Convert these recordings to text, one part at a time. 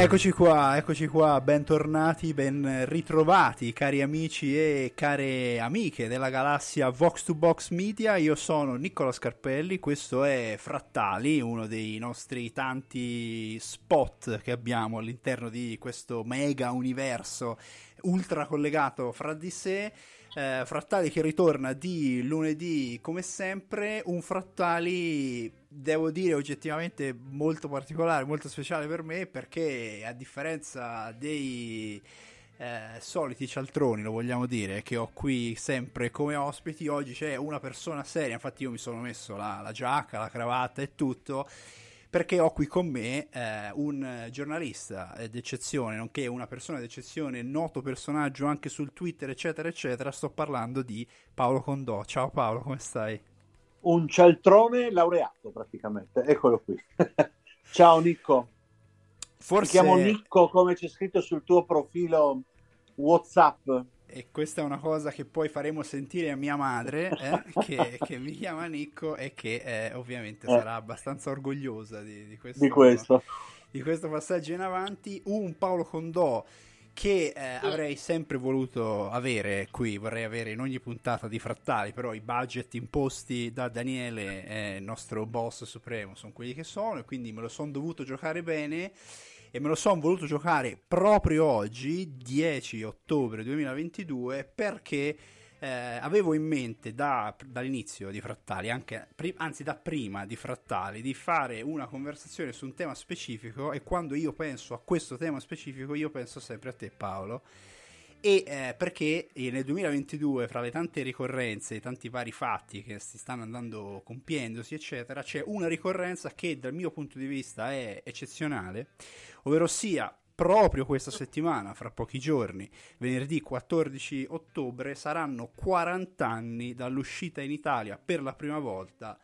Eccoci qua, eccoci qua, bentornati, ben ritrovati cari amici e care amiche della galassia Vox 2 Box Media. Io sono Nicola Scarpelli, questo è Frattali, uno dei nostri tanti spot che abbiamo all'interno di questo mega universo ultra collegato fra di sé. Eh, frattali che ritorna di lunedì come sempre, un Frattali devo dire oggettivamente molto particolare, molto speciale per me perché a differenza dei eh, soliti cialtroni, lo vogliamo dire, che ho qui sempre come ospiti, oggi c'è una persona seria, infatti io mi sono messo la, la giacca, la cravatta e tutto perché ho qui con me eh, un giornalista d'eccezione, nonché una persona d'eccezione, noto personaggio anche sul Twitter, eccetera, eccetera. Sto parlando di Paolo Condò. Ciao Paolo, come stai? Un cialtrone laureato praticamente, eccolo qui. Ciao Nico. Forse... Mi chiamo Nico come c'è scritto sul tuo profilo WhatsApp e questa è una cosa che poi faremo sentire a mia madre, eh, che, che, mi chiama Nicco e che eh, ovviamente eh. sarà abbastanza orgogliosa di, di, questo, di, questo. di, questo, passaggio in avanti. Un Paolo Condò che eh, avrei sempre voluto avere qui, vorrei avere in ogni puntata di Frattali, però i budget imposti da Daniele, il nostro boss supremo, sono quelli che sono e quindi me lo sono dovuto giocare bene e me lo sono voluto giocare proprio oggi, 10 ottobre 2022, perché eh, avevo in mente da, dall'inizio di Frattali, anche, pri- anzi da prima di Frattali, di fare una conversazione su un tema specifico e quando io penso a questo tema specifico io penso sempre a te Paolo. E eh, perché nel 2022 fra le tante ricorrenze i tanti vari fatti che si stanno andando compiendosi eccetera c'è una ricorrenza che dal mio punto di vista è eccezionale ovvero sia proprio questa settimana, fra pochi giorni, venerdì 14 ottobre, saranno 40 anni dall'uscita in Italia per la prima volta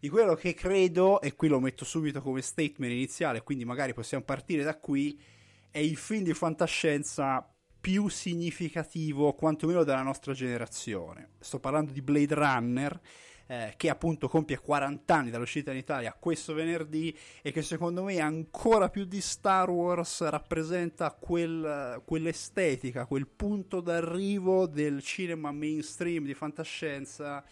di quello che credo, e qui lo metto subito come statement iniziale, quindi magari possiamo partire da qui, è il film di fantascienza più significativo, quantomeno della nostra generazione. Sto parlando di Blade Runner, eh, che appunto compie 40 anni dall'uscita in Italia questo venerdì e che secondo me ancora più di Star Wars rappresenta quel, quell'estetica, quel punto d'arrivo del cinema mainstream di fantascienza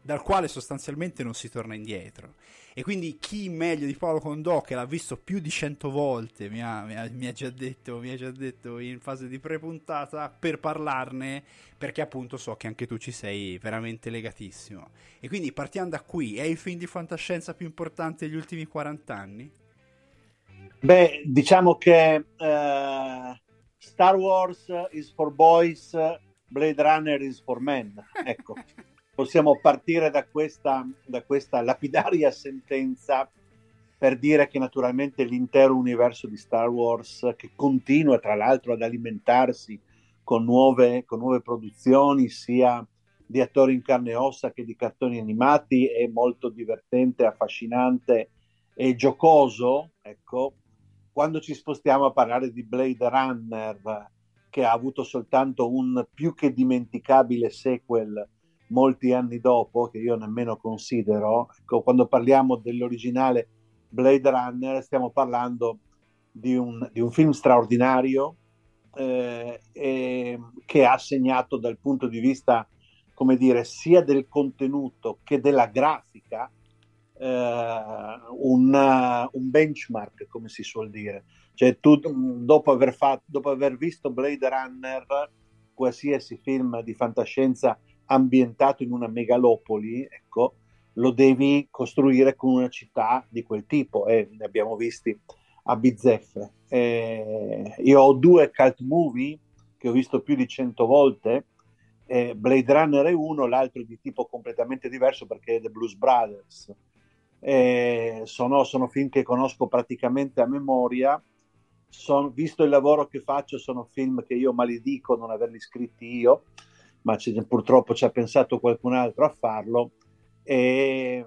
dal quale sostanzialmente non si torna indietro. E quindi chi meglio di Paolo Condò, che l'ha visto più di cento volte, mi ha, mi, ha, mi ha, già detto, mi ha già detto in fase di pre-puntata, per parlarne, perché appunto so che anche tu ci sei veramente legatissimo. E quindi partiamo da qui, è il film di fantascienza più importante degli ultimi 40 anni? Beh, diciamo che uh, Star Wars is for boys, Blade Runner is for men, ecco. possiamo partire da questa, da questa lapidaria sentenza per dire che naturalmente l'intero universo di Star Wars, che continua tra l'altro ad alimentarsi con nuove, con nuove produzioni, sia di attori in carne e ossa che di cartoni animati, è molto divertente, affascinante e giocoso. Ecco, quando ci spostiamo a parlare di Blade Runner, che ha avuto soltanto un più che dimenticabile sequel molti anni dopo, che io nemmeno considero, ecco, quando parliamo dell'originale Blade Runner, stiamo parlando di un, di un film straordinario eh, eh, che ha segnato dal punto di vista, come dire, sia del contenuto che della grafica eh, un, un benchmark, come si suol dire. Cioè, tu dopo aver, fatto, dopo aver visto Blade Runner qualsiasi film di fantascienza ambientato in una megalopoli, ecco, lo devi costruire con una città di quel tipo e ne abbiamo visti a bizzeffe. Eh, io ho due cult movie che ho visto più di cento volte, eh, Blade Runner è uno, l'altro di tipo completamente diverso perché è The Blues Brothers. Eh, sono, sono, film che conosco praticamente a memoria. Son, visto il lavoro che faccio, sono film che io maledico non averli scritti io, ma purtroppo ci ha pensato qualcun altro a farlo. E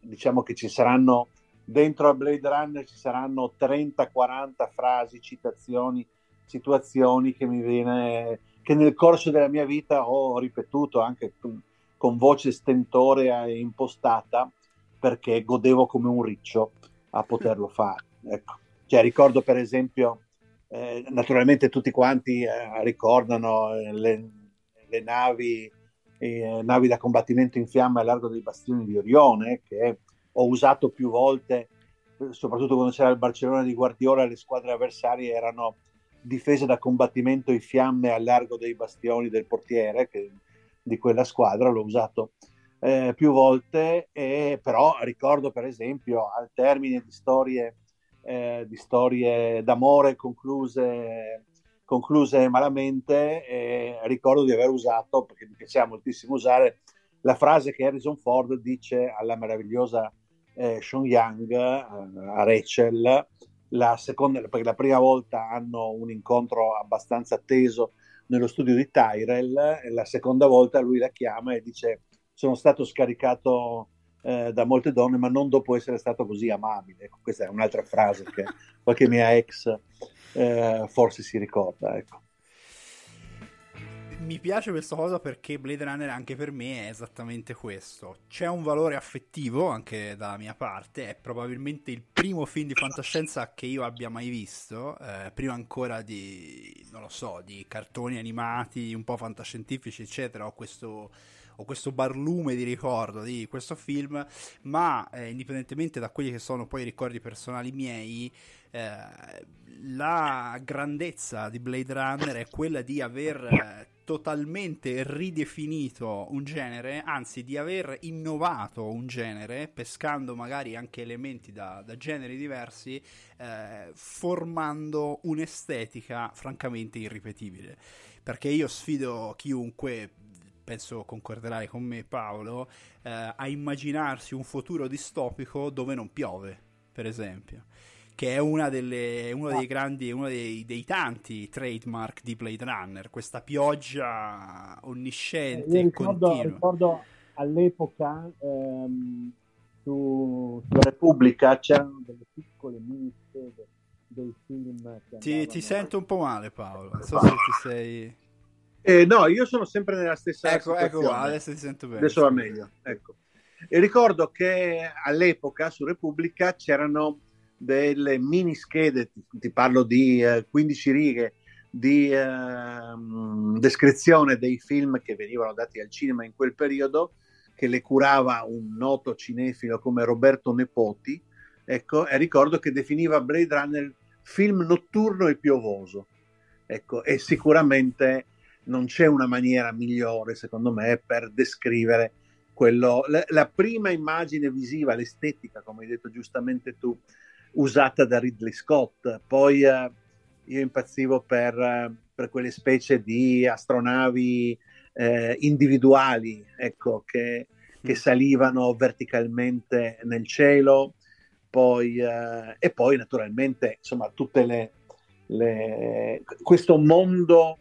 diciamo che ci saranno dentro a Blade Runner ci saranno 30-40 frasi, citazioni, situazioni che mi viene che nel corso della mia vita ho ripetuto anche con, voce stentorea e impostata perché godevo come un riccio a poterlo fare. Ecco. Cioè, ricordo per esempio, eh, naturalmente tutti quanti eh, ricordano eh, le, le navi, eh, navi da combattimento in fiamme a largo dei bastioni di Orione, che ho usato più volte, soprattutto quando c'era il Barcellona di Guardiola, le squadre avversarie erano difese da combattimento in fiamme a largo dei bastioni del portiere che, di quella squadra, l'ho usato eh, più volte, e, però ricordo per esempio al termine di storie, eh, di storie d'amore concluse, concluse malamente, eh, ricordo di aver usato, perché mi piaceva moltissimo usare, la frase che Harrison Ford dice alla meravigliosa eh, Sean Young, a Rachel, la seconda, perché la prima volta hanno un incontro abbastanza atteso nello studio di Tyrell, la seconda volta lui la chiama e dice sono stato scaricato eh, da molte donne ma non dopo essere stato così amabile. Ecco, questa è un'altra frase che qualche mia ex eh, forse si ricorda. Ecco mi piace questa cosa perché Blade Runner anche per me è esattamente questo. C'è un valore affettivo anche dalla mia parte, è probabilmente il primo film di fantascienza che io abbia mai visto, eh, prima ancora di, non lo so, di cartoni animati un po' fantascientifici, eccetera. Ho questo, ho questo barlume di ricordo di questo film, ma eh, indipendentemente da quelli che sono poi i ricordi personali miei, eh, la grandezza di Blade Runner è quella di aver eh, totalmente ridefinito un genere, anzi di aver innovato un genere, pescando magari anche elementi da, da generi diversi, eh, formando un'estetica francamente irripetibile. Perché io sfido chiunque, penso concorderai con me Paolo, eh, a immaginarsi un futuro distopico dove non piove, per esempio che è una delle, uno dei grandi, uno dei, dei, tanti trademark di Blade Runner, questa pioggia onnisciente e ricordo, ricordo all'epoca ehm, su, su, Repubblica c'erano delle piccole mini dei film. Ti, ti sento un po' male Paolo, non so se ti sei... Eh, no, io sono sempre nella stessa ecco, ecco qua, adesso ti sento bene. Adesso va meglio, ecco. E ricordo che all'epoca su Repubblica c'erano delle mini schede, ti, ti parlo di eh, 15 righe di eh, descrizione dei film che venivano dati al cinema in quel periodo, che le curava un noto cinefilo come Roberto Nepoti, ecco, e ricordo che definiva Blade Runner film notturno e piovoso. Ecco, e sicuramente non c'è una maniera migliore, secondo me, per descrivere quello, la, la prima immagine visiva, l'estetica, come hai detto giustamente tu, usata da Ridley Scott. Poi eh, io impazzivo per, eh, per, quelle specie di astronavi eh, individuali, ecco, che, che, mm. salivano verticalmente nel cielo. Poi, eh, e poi naturalmente, insomma, tutte le, le questo mondo,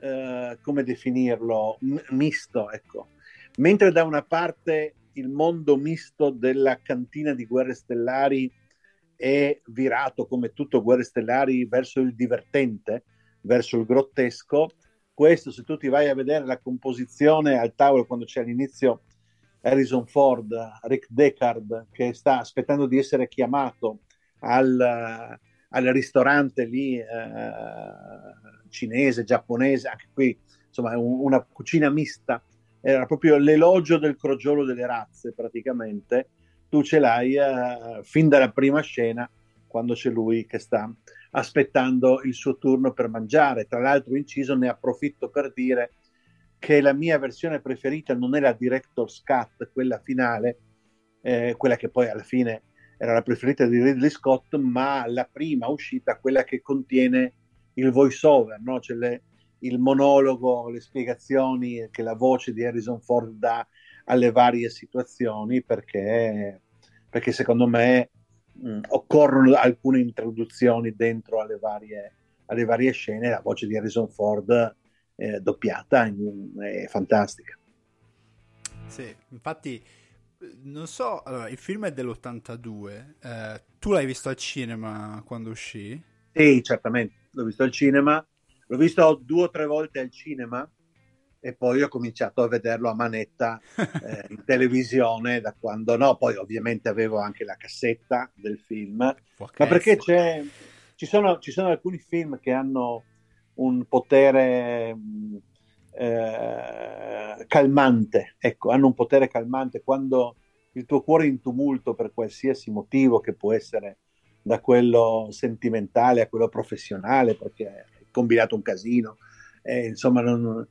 eh, come definirlo, M- misto, ecco. Mentre da una parte il mondo misto della cantina di guerre stellari è virato come tutto Guerre Stellari verso il divertente, verso il grottesco. Questo, se tu ti vai a vedere la composizione al tavolo quando c'è all'inizio Harrison Ford, Rick Deckard, che sta aspettando di essere chiamato al, al ristorante lì eh, cinese, giapponese, anche qui insomma un, una cucina mista, era proprio l'elogio del crogiolo delle razze praticamente tu ce l'hai uh, fin dalla prima scena quando c'è lui che sta aspettando il suo turno per mangiare. Tra l'altro, inciso, ne approfitto per dire che la mia versione preferita non è la director's cut, quella finale, eh, quella che poi alla fine era la preferita di Ridley Scott, ma la prima uscita, quella che contiene il voice over, no? cioè le, il monologo, le spiegazioni che la voce di Harrison Ford dà alle varie situazioni, perché, perché secondo me mh, occorrono alcune introduzioni dentro alle varie, alle varie scene, la voce di Harrison Ford eh, doppiata è fantastica. Sì, infatti non so, allora, il film è dell'82, eh, tu l'hai visto al cinema quando uscì? Sì, certamente, l'ho visto al cinema, l'ho visto due o tre volte al cinema e poi ho cominciato a vederlo a manetta eh, in televisione da quando no, poi ovviamente avevo anche la cassetta del film, ma perché c'è, ci, sono, ci sono alcuni film che hanno un potere eh, calmante, ecco, hanno un potere calmante quando il tuo cuore è in tumulto per qualsiasi motivo che può essere da quello sentimentale a quello professionale perché hai combinato un casino, eh, insomma non,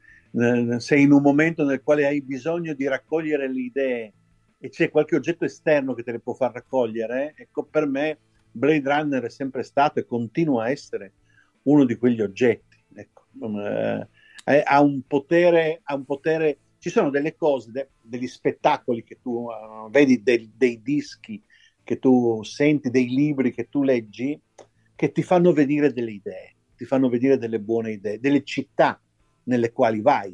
sei in un momento nel quale hai bisogno di raccogliere le idee e c'è qualche oggetto esterno che te le può far raccogliere, ecco per me Blade Runner è sempre stato e continua a essere uno di quegli oggetti. Ecco. Eh, ha, un potere, ha un potere, ci sono delle cose, de, degli spettacoli che tu uh, vedi, de, dei dischi che tu senti, dei libri che tu leggi, che ti fanno venire delle idee, ti fanno venire delle buone idee, delle città nelle quali vai,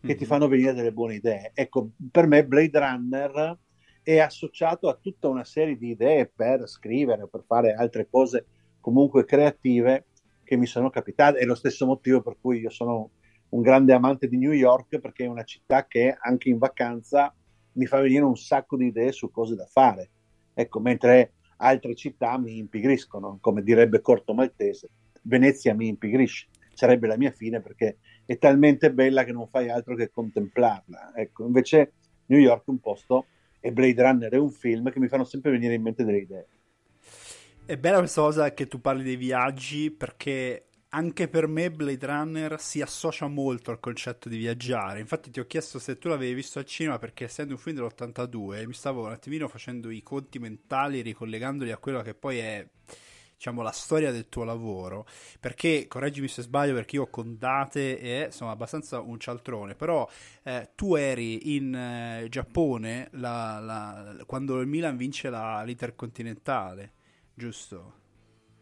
che mm-hmm. ti mhm. fanno venire delle buone idee. Ecco, per me Blade Runner è associato a tutta una serie di idee per scrivere o per fare altre cose comunque creative che mi sono capitate. È lo stesso motivo per cui io sono un grande amante di New York, perché è una città che anche in vacanza mi fa venire un sacco di idee su cose da fare. Ecco, mentre altre città mi impigriscono, come direbbe Corto Maltese. Venezia mi impigrisce, sarebbe la mia fine perché è talmente bella che non fai altro che contemplarla. Ecco, invece New York è un posto e Blade Runner è un film che mi fanno sempre venire in mente delle idee. È bella questa cosa che tu parli dei viaggi perché anche per me Blade Runner si associa molto al concetto di viaggiare. Infatti ti ho chiesto se tu l'avevi visto al cinema perché essendo un film dell'82 mi stavo un attimino facendo i conti mentali ricollegandoli a quello che poi è diciamo, la storia del tuo lavoro. Perché, correggimi se sbaglio, perché io con date è sono abbastanza un cialtrone, però eh, tu eri in eh, Giappone la, la, quando il Milan vince la, l'Intercontinentale, giusto?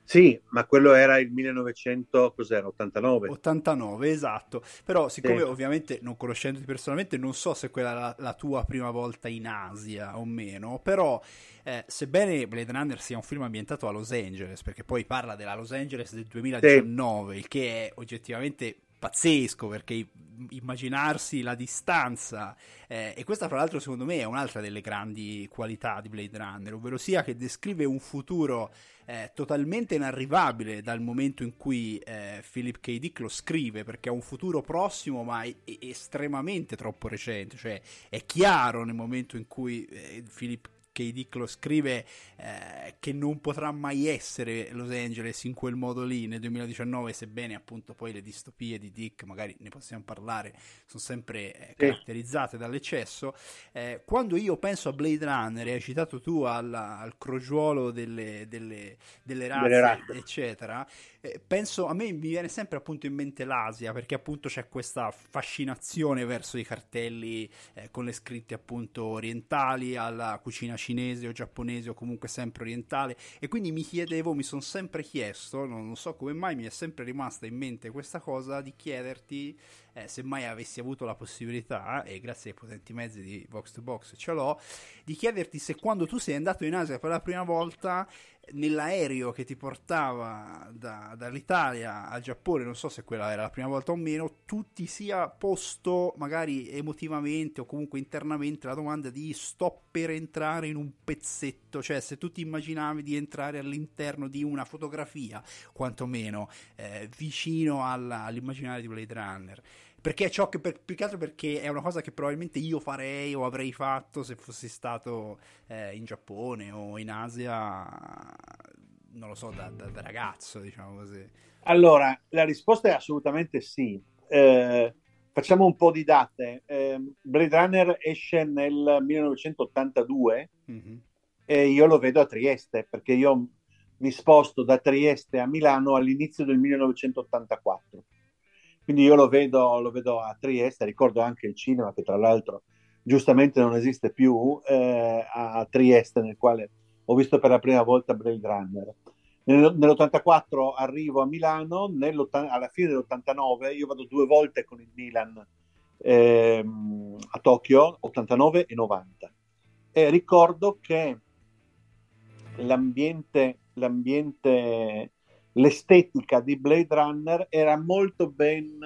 Sì, ma quello era il 1989. 89, esatto. Però siccome sì. ovviamente non conoscendoti personalmente non so se quella è la, la tua prima volta in Asia o meno, però eh, sebbene Blade Runner sia un film ambientato a Los Angeles, perché poi parla della Los Angeles del 2019, sì. il che è oggettivamente pazzesco perché immaginarsi la distanza eh, e questa fra l'altro secondo me è un'altra delle grandi qualità di Blade Runner ovvero sia che descrive un futuro eh, totalmente inarrivabile dal momento in cui eh, Philip K. Dick lo scrive perché è un futuro prossimo ma è, è estremamente troppo recente cioè è chiaro nel momento in cui eh, Philip K. Dick lo scrive eh, che non potrà mai essere Los Angeles in quel modo lì nel 2019, sebbene appunto poi le distopie di Dick, magari ne possiamo parlare, sono sempre eh, caratterizzate dall'eccesso. Eh, quando io penso a Blade Runner, hai citato tu alla, al crogiuolo delle, delle, delle razze, razze, eccetera, penso a me mi viene sempre appunto in mente l'Asia perché appunto c'è questa fascinazione verso i cartelli eh, con le scritte appunto orientali alla cucina cinese o giapponese o comunque sempre orientale. E quindi mi chiedevo, mi sono sempre chiesto, non, non so come mai mi è sempre rimasta in mente questa cosa di chiederti eh, se mai avessi avuto la possibilità, e grazie ai potenti mezzi di Vox to Box ce l'ho, di chiederti se quando tu sei andato in Asia per la prima volta nell'aereo che ti portava da, dall'Italia al Giappone, non so se quella era la prima volta o meno, tu ti sia posto magari emotivamente o comunque internamente la domanda di sto per entrare in un pezzetto, cioè se tu ti immaginavi di entrare all'interno di una fotografia, quantomeno eh, vicino alla, all'immaginario di Blade Runner perché è ciò che per, più che altro perché è una cosa che probabilmente io farei o avrei fatto se fossi stato eh, in Giappone o in Asia non lo so, da, da, da, ragazzo, diciamo così? Allora, la risposta è assolutamente sì. Eh, facciamo un po' di date. Eh, Blade Runner esce nel 1982 mm-hmm. e io lo vedo a Trieste perché io mi sposto da Trieste a Milano all'inizio del 1984. Quindi io lo vedo, lo vedo a Trieste, ricordo anche il cinema che tra l'altro giustamente non esiste più eh, a Trieste nel quale ho visto per la prima volta Blade Runner. Nell'84 arrivo a Milano, alla fine dell'89 io vado due volte con il Milan ehm, a Tokyo, 89 e 90. E ricordo che l'ambiente, l'ambiente, l'estetica di Blade Runner era molto ben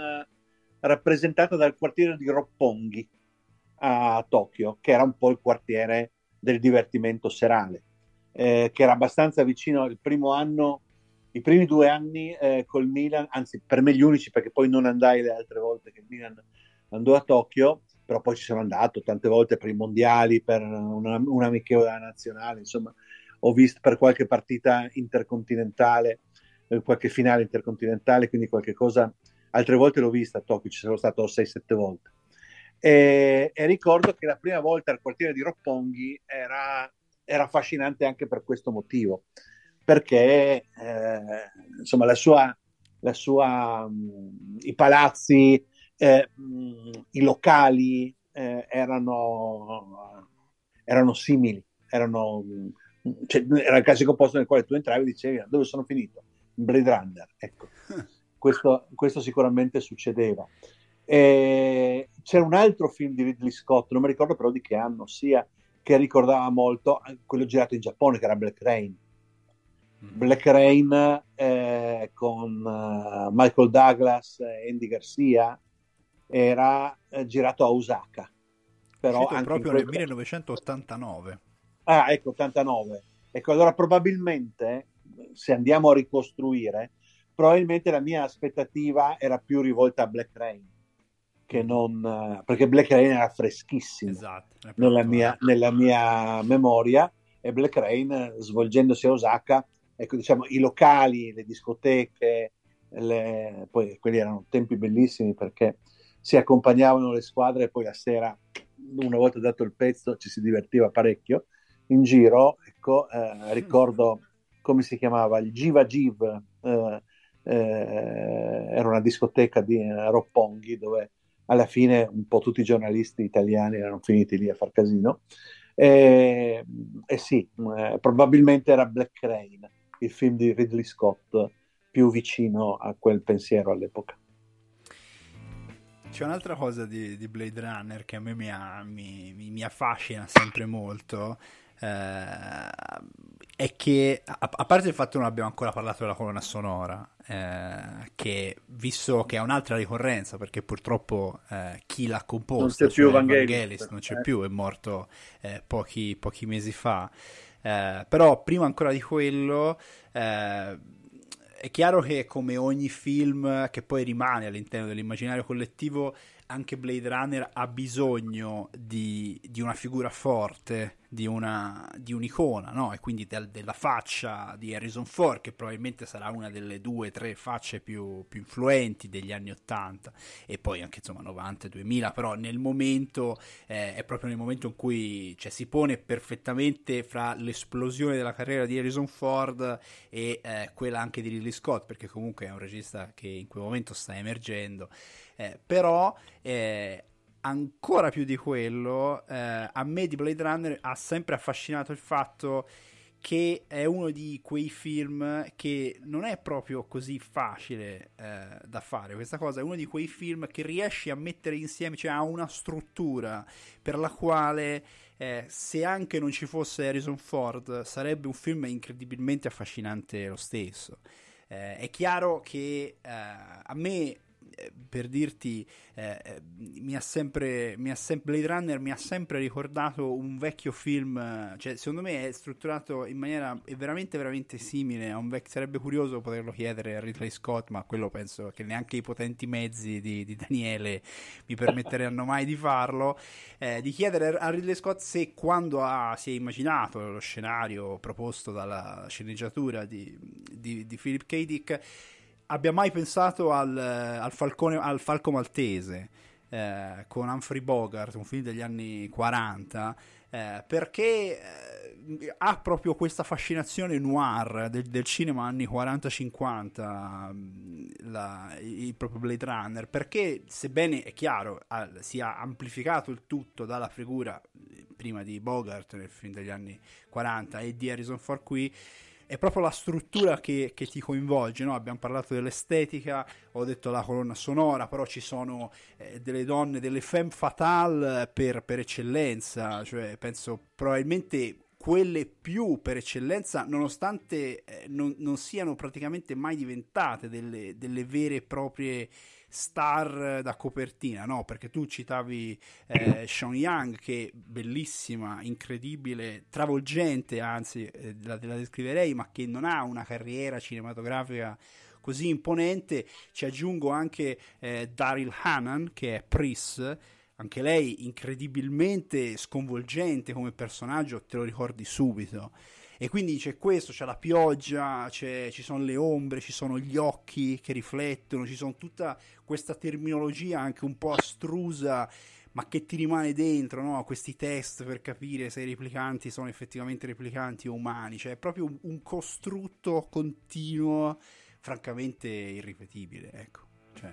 rappresentata dal quartiere di Roppongi a Tokyo, che era un po' il quartiere del divertimento serale, eh, che era abbastanza vicino al primo anno, i primi due anni eh, col Milan, anzi per me gli unici perché poi non andai le altre volte che il Milan andò a Tokyo, però poi ci sono andato tante volte per i mondiali, per un amichevole nazionale, insomma ho visto per qualche partita intercontinentale, eh, qualche finale intercontinentale, quindi qualche cosa, altre volte l'ho vista a Tokyo, ci sono stato 6-7 volte. E, e, ricordo che la prima volta al quartiere di Roppongi era, era affascinante anche per questo motivo, perché eh, insomma la sua, la sua mh, i palazzi, eh, mh, i locali eh, erano, erano simili, erano cioè, era il classico posto nel quale tu entravi e dicevi dove sono finito? Blade Runner. Ecco, questo, questo sicuramente succedeva. E c'era un altro film di Ridley Scott, non mi ricordo però di che anno sia, che ricordava molto quello girato in Giappone, che era Black Rain. Mm. Black Rain eh, con uh, Michael Douglas e Andy Garcia era eh, girato a Osaka. Però anche proprio nel 1989. Ah, ecco, 89. Ecco, allora probabilmente, se andiamo a ricostruire, probabilmente la mia aspettativa era più rivolta a Black Rain, che non... perché Black Rain era freschissimo esatto, nella, mia, nella mia memoria e Black Rain, svolgendosi a Osaka, ecco, diciamo, i locali, le discoteche, le... poi quelli erano tempi bellissimi perché si accompagnavano le squadre e poi la sera, una volta dato il pezzo, ci si divertiva parecchio in giro, ecco, eh, ricordo come si chiamava, il Giva Giv, eh, eh, era una discoteca di Ropponghi dove alla fine un po' tutti i giornalisti italiani erano finiti lì a far casino. E, e sì, eh, probabilmente era Black Rain, il film di Ridley Scott più vicino a quel pensiero all'epoca. C'è un'altra cosa di, di Blade Runner che a me mi, ha, mi, mi affascina sempre molto, eh, è che, a, a, parte il fatto che non abbiamo ancora parlato della colonna sonora, eh, che visto che è un'altra ricorrenza, perché purtroppo eh, chi l'ha composta, non c'è più cioè Vangelis, non c'è più, è morto eh, pochi, pochi, mesi fa. Eh, però prima ancora di quello eh, è chiaro che come ogni film che poi rimane all'interno dell'immaginario collettivo anche Blade Runner ha bisogno di, di una figura forte, di, una, di un'icona, no? E quindi del, della faccia di Harrison Ford, che probabilmente sarà una delle due o tre facce più, più, influenti degli anni 80 e poi anche insomma 90 2000, però nel momento eh, è proprio nel momento in cui cioè, si pone perfettamente fra l'esplosione della carriera di Harrison Ford e eh, quella anche di Ridley Scott, perché comunque è un regista che in quel momento sta emergendo. Eh, però eh, ancora più di quello, eh, a me di Blade Runner ha sempre affascinato il fatto che è uno di quei film che non è proprio così facile eh, da fare. Questa cosa è uno di quei film che riesci a mettere insieme, cioè ha una struttura per la quale eh, se anche non ci fosse Harrison Ford sarebbe un film incredibilmente affascinante lo stesso. Eh, è chiaro che eh, a me per dirti, eh, eh, mi ha sempre, mi ha sem- Blade Runner mi ha sempre ricordato un vecchio film, cioè secondo me è strutturato in maniera veramente veramente simile a un vecchio, sarebbe curioso poterlo chiedere a Ridley Scott, ma quello penso che neanche i potenti mezzi di, di Daniele mi permetteranno mai di farlo, eh, di chiedere a Ridley Scott se quando ha, si è immaginato lo scenario proposto dalla sceneggiatura di, di, di Philip K. Dick abbia mai pensato al, al, falcone, al falco maltese eh, con Humphrey Bogart, un film degli anni 40, eh, perché eh, ha proprio questa fascinazione noir del, del cinema anni 40-50, mm, la, il proprio Blade Runner, perché sebbene è chiaro ha, sia amplificato il tutto dalla figura prima di Bogart nel film degli anni 40 e di Harrison Ford qui, è proprio la struttura che, che ti coinvolge. No? Abbiamo parlato dell'estetica, ho detto la colonna sonora, però ci sono eh, delle donne, delle femme fatale per, per eccellenza, cioè penso probabilmente quelle più per eccellenza, nonostante eh, non, non, siano praticamente mai diventate delle, delle vere e proprie star da copertina, no? Perché tu citavi eh, Sean Young, che bellissima, incredibile, travolgente, anzi eh, la, la descriverei, ma che non ha una carriera cinematografica così imponente. Ci aggiungo anche eh, Daryl Hannan, che è Pris, anche lei incredibilmente sconvolgente come personaggio, te lo ricordi subito. E quindi c'è questo, c'è la pioggia, c'è, ci sono le ombre, ci sono gli occhi che riflettono, ci sono tutta questa terminologia anche un po' astrusa ma che ti rimane dentro, no? questi test per capire se i replicanti sono effettivamente replicanti o umani, cioè è proprio un, un costrutto continuo, francamente irripetibile. Ecco. Cioè...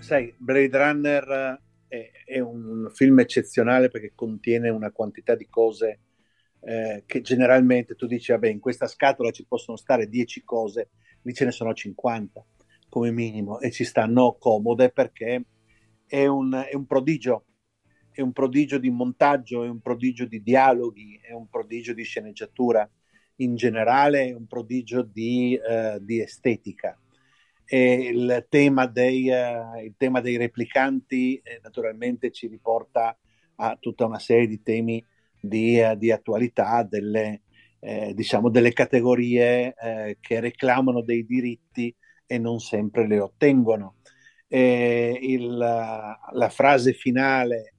Sai, Blade Runner è, è, un film eccezionale perché contiene una quantità di cose eh, che generalmente tu dici, vabbè, in questa scatola ci possono stare 10 cose, lì ce ne sono 50 come minimo e ci stanno comode perché è un, è un prodigio, è un prodigio di montaggio, è un prodigio di dialoghi, è un prodigio di sceneggiatura in generale, è un prodigio di, uh, di estetica. E il tema dei, uh, il tema dei replicanti eh, naturalmente ci riporta a tutta una serie di temi di, uh, di attualità, delle, eh, diciamo delle categorie eh, che reclamano dei diritti e non sempre le ottengono. Eh, il, la frase finale,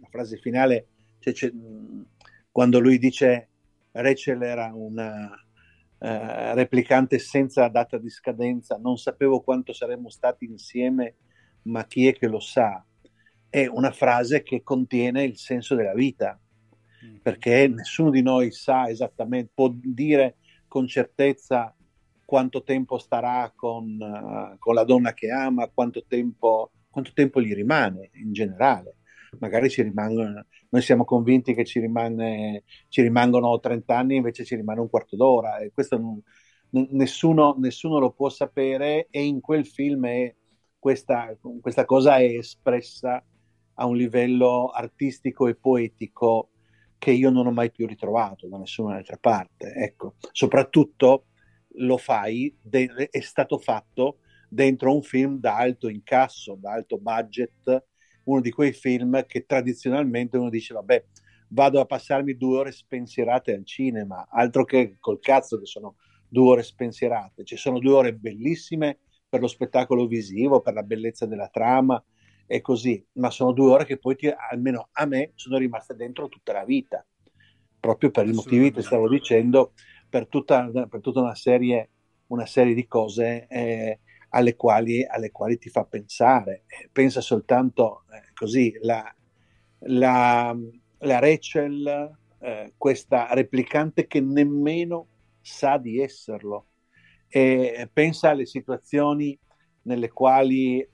la frase finale cioè, cioè, quando lui dice Rachel era una uh, replicante senza data di scadenza, non sapevo quanto saremmo stati insieme, ma chi è che lo sa? È una frase che contiene il senso della vita. Perché nessuno di noi sa esattamente, può dire con certezza quanto tempo starà con, uh, con la donna che ama, quanto tempo, quanto tempo, gli rimane in generale. Magari ci rimangono, noi siamo convinti che ci, rimane, ci rimangono 30 anni, invece ci rimane un quarto d'ora e questo non, nessuno, nessuno, lo può sapere e in quel film è, questa, questa cosa è espressa a un livello artistico e poetico che io non ho mai più ritrovato da nessun'altra parte. Ecco, soprattutto lo fai, de- è stato fatto dentro un film da alto incasso, da alto budget, uno di quei film che tradizionalmente uno dice vabbè vado a passarmi due ore spensierate al cinema, altro che col cazzo che sono due ore spensierate, ci sono due ore bellissime per lo spettacolo visivo, per la bellezza della trama e così, ma sono due ore che poi ti, almeno a me sono rimaste dentro tutta la vita, proprio per i motivi che stavo dicendo per tutta, per tutta una, serie, una, serie, di cose eh, alle, quali, alle, quali, ti fa pensare. Pensa soltanto eh, così, la, la, la Rachel, eh, questa replicante che nemmeno sa di esserlo, e pensa alle situazioni nelle quali eh,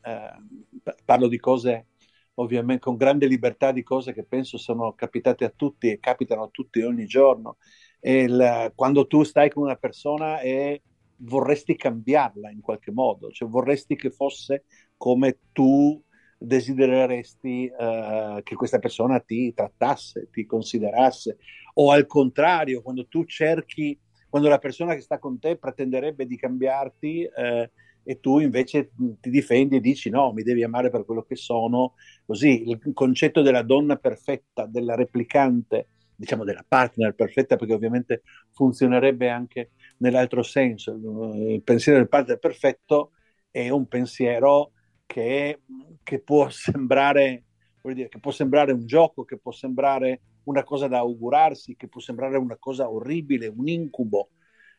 parlo di cose ovviamente con grande libertà di cose che penso sono capitate a tutti e capitano a tutti ogni giorno. Il, quando tu stai con una persona e vorresti cambiarla in qualche modo, cioè vorresti che fosse come tu desidereresti uh, che questa persona ti trattasse, ti considerasse, o al contrario, quando tu cerchi, quando la persona che sta con te pretenderebbe di cambiarti, uh, e tu invece ti difendi e dici no, mi devi amare per quello che sono. Così il concetto della donna perfetta, della replicante, diciamo della partner perfetta, perché ovviamente funzionerebbe anche nell'altro senso. Il pensiero del partner perfetto è un pensiero che, che può sembrare dire, che può sembrare un gioco, che può sembrare una cosa da augurarsi, che può sembrare una cosa orribile, un incubo.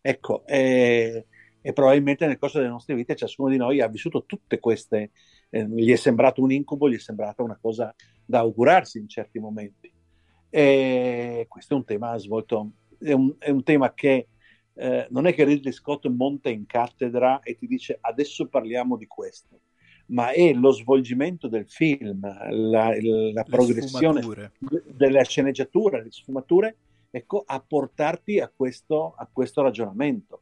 Ecco, eh, e probabilmente nel corso delle nostre vite ciascuno di noi ha vissuto tutte queste, eh, gli è sembrato un incubo, gli è sembrata una cosa da augurarsi in certi momenti. E questo è un tema svolto, è un, è un tema che eh, non è che Ridley Scott monta in cattedra e ti dice adesso parliamo di questo, ma è lo svolgimento del film, la, la progressione della sceneggiatura, le sfumature, ecco, a portarti a questo, a questo ragionamento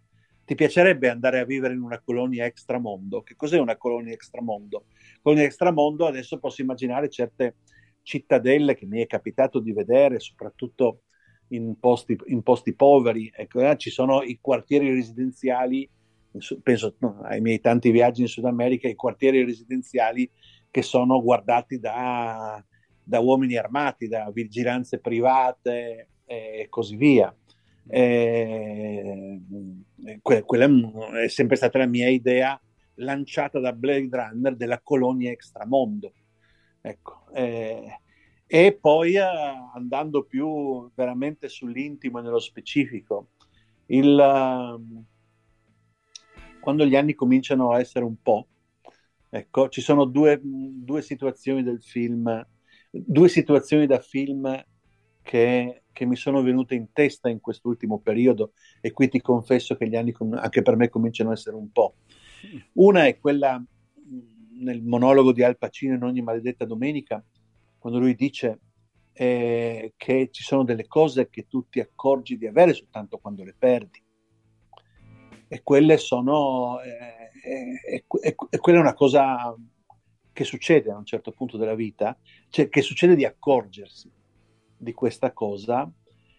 ti piacerebbe andare a vivere in una colonia extramondo? Che cos'è una colonia extramondo? Colonia extramondo adesso posso immaginare certe cittadelle che mi è capitato di vedere, soprattutto in posti, in posti poveri. Ecco, eh, ci sono i quartieri residenziali, penso ai miei tanti viaggi in Sud America, i quartieri residenziali che sono guardati da, da uomini armati, da vigilanze private e così via. Eh, quella è sempre stata la mia idea lanciata da Blade Runner della colonia extramondo. Ecco, eh, e poi eh, andando più veramente sull'intimo e nello specifico, il, uh, quando gli anni cominciano a essere un po', ecco, ci sono due, due situazioni del film, due situazioni da film che, che, mi sono venute in testa in quest'ultimo periodo e qui ti confesso che gli anni anche per me cominciano a essere un po'. Una è quella nel monologo di Al Pacino in ogni maledetta domenica, quando lui dice eh, che ci sono delle cose che tu ti accorgi di avere soltanto quando le perdi. E quelle sono... Eh, eh, e quella è una cosa che succede a un certo punto della vita, cioè che succede di accorgersi di questa cosa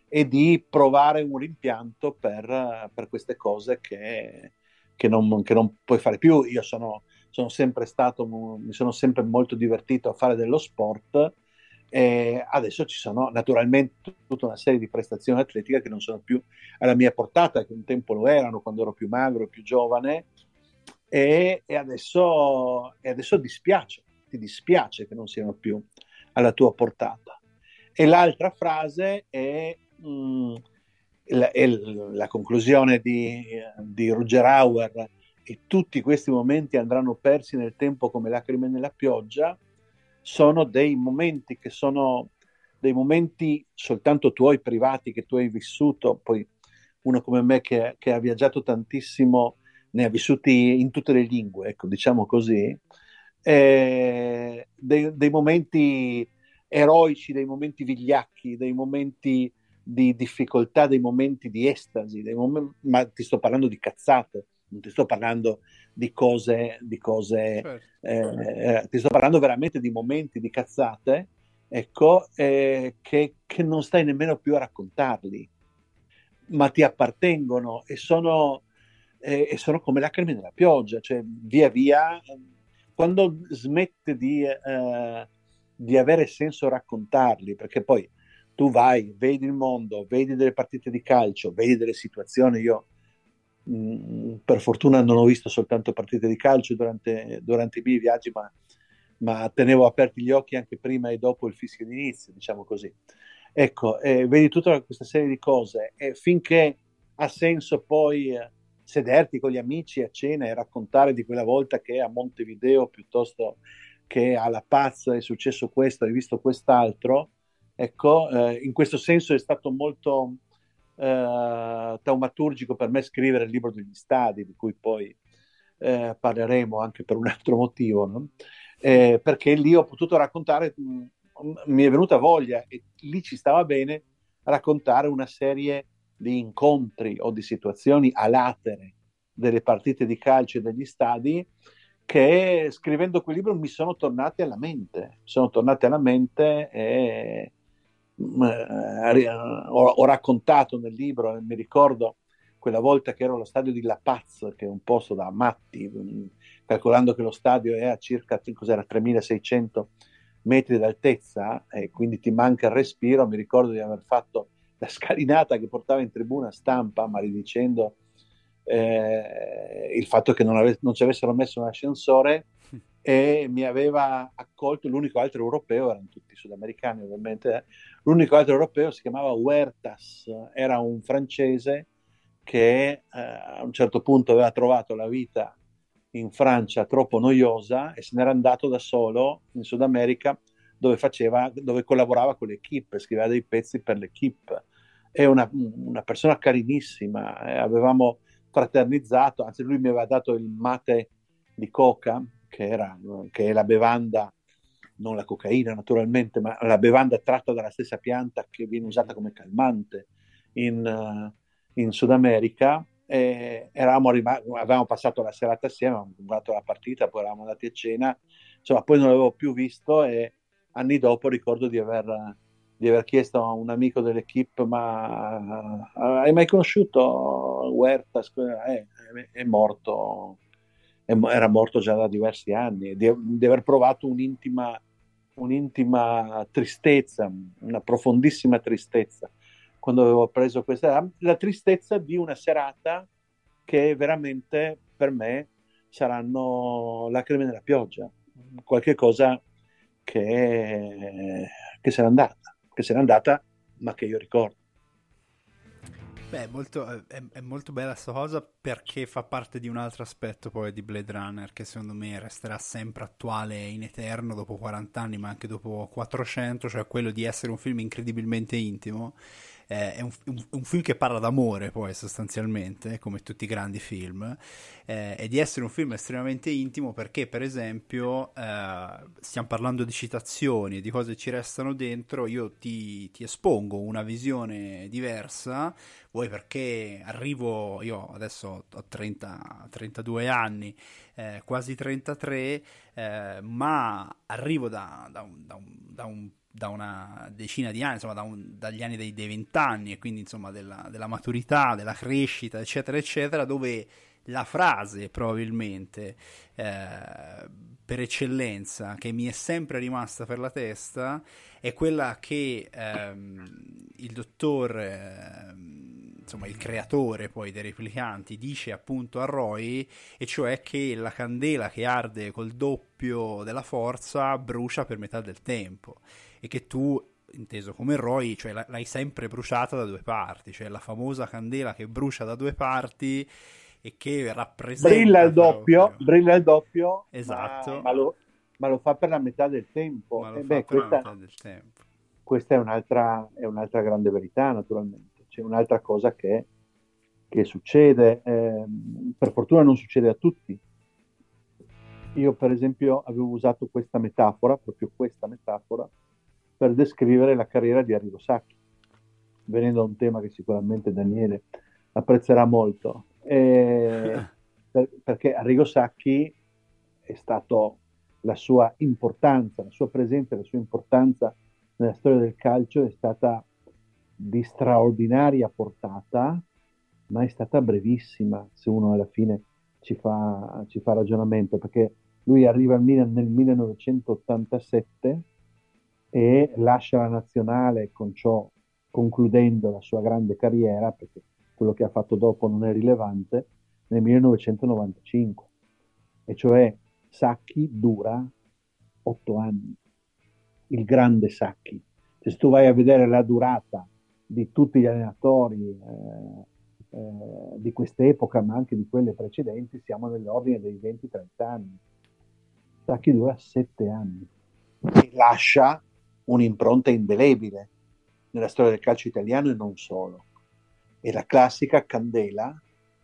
e di provare un rimpianto per, per queste cose che, che, non, che, non, puoi fare più. Io sono, sono, sempre stato, mi sono sempre molto divertito a fare dello sport e adesso ci sono naturalmente tutta una serie di prestazioni atletiche che non sono più alla mia portata, che un tempo lo erano quando ero più magro, più giovane e, e, adesso, e adesso dispiace, ti dispiace che non siano più alla tua portata. E l'altra frase è, mh, mm, la, è la, conclusione di, di Roger Hauer e tutti questi momenti andranno persi nel tempo come lacrime nella pioggia, sono dei momenti che sono dei momenti soltanto tuoi privati che tu hai vissuto, poi uno come me che, che ha viaggiato tantissimo ne ha vissuti in tutte le lingue, ecco, diciamo così, eh, dei, dei momenti eroici, dei momenti vigliacchi, dei momenti di difficoltà, dei momenti di estasi, momenti, ma ti sto parlando di cazzate, non ti sto parlando di cose, di cose certo. eh, eh, ti sto parlando veramente di momenti di cazzate, ecco, eh, che, che, non stai nemmeno più a raccontarli, ma ti appartengono e sono, eh, e sono come lacrime nella pioggia, cioè via via, quando smette di eh, di avere senso raccontarli, perché poi tu vai, vedi il mondo, vedi delle partite di calcio, vedi delle situazioni. Io mh, mm, per fortuna non ho visto soltanto partite di calcio durante, durante i miei viaggi, ma, ma, tenevo aperti gli occhi anche prima e dopo il fischio d'inizio, diciamo così. Ecco, eh, vedi tutta questa serie di cose e finché ha senso poi eh, sederti con gli amici a cena e raccontare di quella volta che a Montevideo piuttosto che alla Paz è successo questo, hai visto quest'altro, ecco, eh, in questo senso è stato molto eh, taumaturgico per me scrivere il libro degli stadi, di cui poi eh, parleremo anche per un altro motivo, no? Eh, perché lì ho potuto raccontare, mh, mm, mi è venuta voglia e lì ci stava bene raccontare una serie di incontri o di situazioni a latere delle partite di calcio e degli stadi che scrivendo quel libro mi sono tornati alla mente, sono tornati alla mente e eh, ho, ho, raccontato nel libro, mi ricordo quella volta che ero allo stadio di La Paz, che è un posto da matti, mm, calcolando che lo stadio è a circa 3600 metri d'altezza e quindi ti manca il respiro, mi ricordo di aver fatto la scalinata che portava in tribuna stampa, maledicendo eh, il fatto che non, ave- non, ci avessero messo un ascensore e mi aveva accolto l'unico altro europeo, erano tutti sudamericani ovviamente, eh. l'unico altro europeo si chiamava Huertas, era un francese che eh, a un certo punto aveva trovato la vita in Francia troppo noiosa e se n'era andato da solo in Sud America dove, faceva, dove collaborava con l'equipe, scriveva dei pezzi per l'equipe. È una, una persona carinissima, eh, avevamo fraternizzato, anzi lui mi aveva dato il mate di coca, che, era, che è la bevanda, non la cocaina naturalmente, ma la bevanda tratta dalla stessa pianta che viene usata come calmante in, uh, in Sud America. Rimasti, avevamo passato la serata assieme, abbiamo guardato la partita, poi eravamo andati a cena, insomma poi non l'avevo più visto e anni dopo ricordo di aver di aver chiesto a un amico dell'equipe ma hai mai conosciuto Huertas? Eh, è, morto era morto già da diversi anni di, di aver provato un'intima, un'intima tristezza una profondissima tristezza quando avevo preso questa la tristezza di una serata che veramente per me saranno lacrime nella pioggia qualche cosa che, che n'è andata che se n'è andata, ma che io ricordo. Beh, molto, è, è, molto bella questa cosa perché fa parte di un altro aspetto poi di Blade Runner che secondo me resterà sempre attuale in eterno dopo 40 anni ma anche dopo 400, cioè quello di essere un film incredibilmente intimo eh, è un, un, un, film che parla d'amore poi sostanzialmente, come tutti i grandi film, eh, e di essere un film estremamente intimo perché per esempio eh, stiamo parlando di citazioni, di cose che ci restano dentro, io ti, ti espongo una visione diversa, vuoi perché arrivo, io adesso ho 30, 32 anni, eh, quasi 33, eh, ma arrivo da, da, un, da, un, da un da una decina di anni, insomma da un, dagli anni dei, dei vent'anni e quindi insomma della, della, maturità, della crescita, eccetera, eccetera, dove la frase probabilmente eh, per eccellenza che mi è sempre rimasta per la testa è quella che ehm, il dottor, ehm, insomma il creatore poi dei replicanti dice appunto a Roy e cioè che la candela che arde col doppio della forza brucia per metà del tempo e che tu inteso come Roy, cioè l'hai sempre bruciata da due parti, cioè la famosa candela che brucia da due parti e che rappresenta brilla il doppio, brilla il doppio, esatto. ma, ma, lo, ma, lo, fa per la metà del tempo. Eh beh, questa, tempo. questa è, un'altra, è un'altra, grande verità, naturalmente. C'è un'altra cosa che, che succede, eh, per fortuna non succede a tutti. Io, per esempio, avevo usato questa metafora, proprio questa metafora, per descrivere la carriera di Arrigo Sacchi, venendo a un tema che sicuramente Daniele apprezzerà molto, per, perché Arrigo Sacchi è stato la sua importanza, la sua presenza, la sua importanza nella storia del calcio è stata di straordinaria portata, ma è stata brevissima se uno alla fine ci fa, ci fa ragionamento, perché lui arriva nel 1987 e lascia la nazionale con ciò concludendo la sua grande carriera, perché quello che ha fatto dopo non è rilevante, nel 1995. E cioè Sacchi dura otto anni, il grande Sacchi. Se tu vai a vedere la durata di tutti gli allenatori eh, eh, di quest'epoca, ma anche di quelle precedenti, siamo nell'ordine dei 20-30 anni. Sacchi dura sette anni e lascia un'impronta indelebile nella storia del calcio italiano e non solo. È la classica candela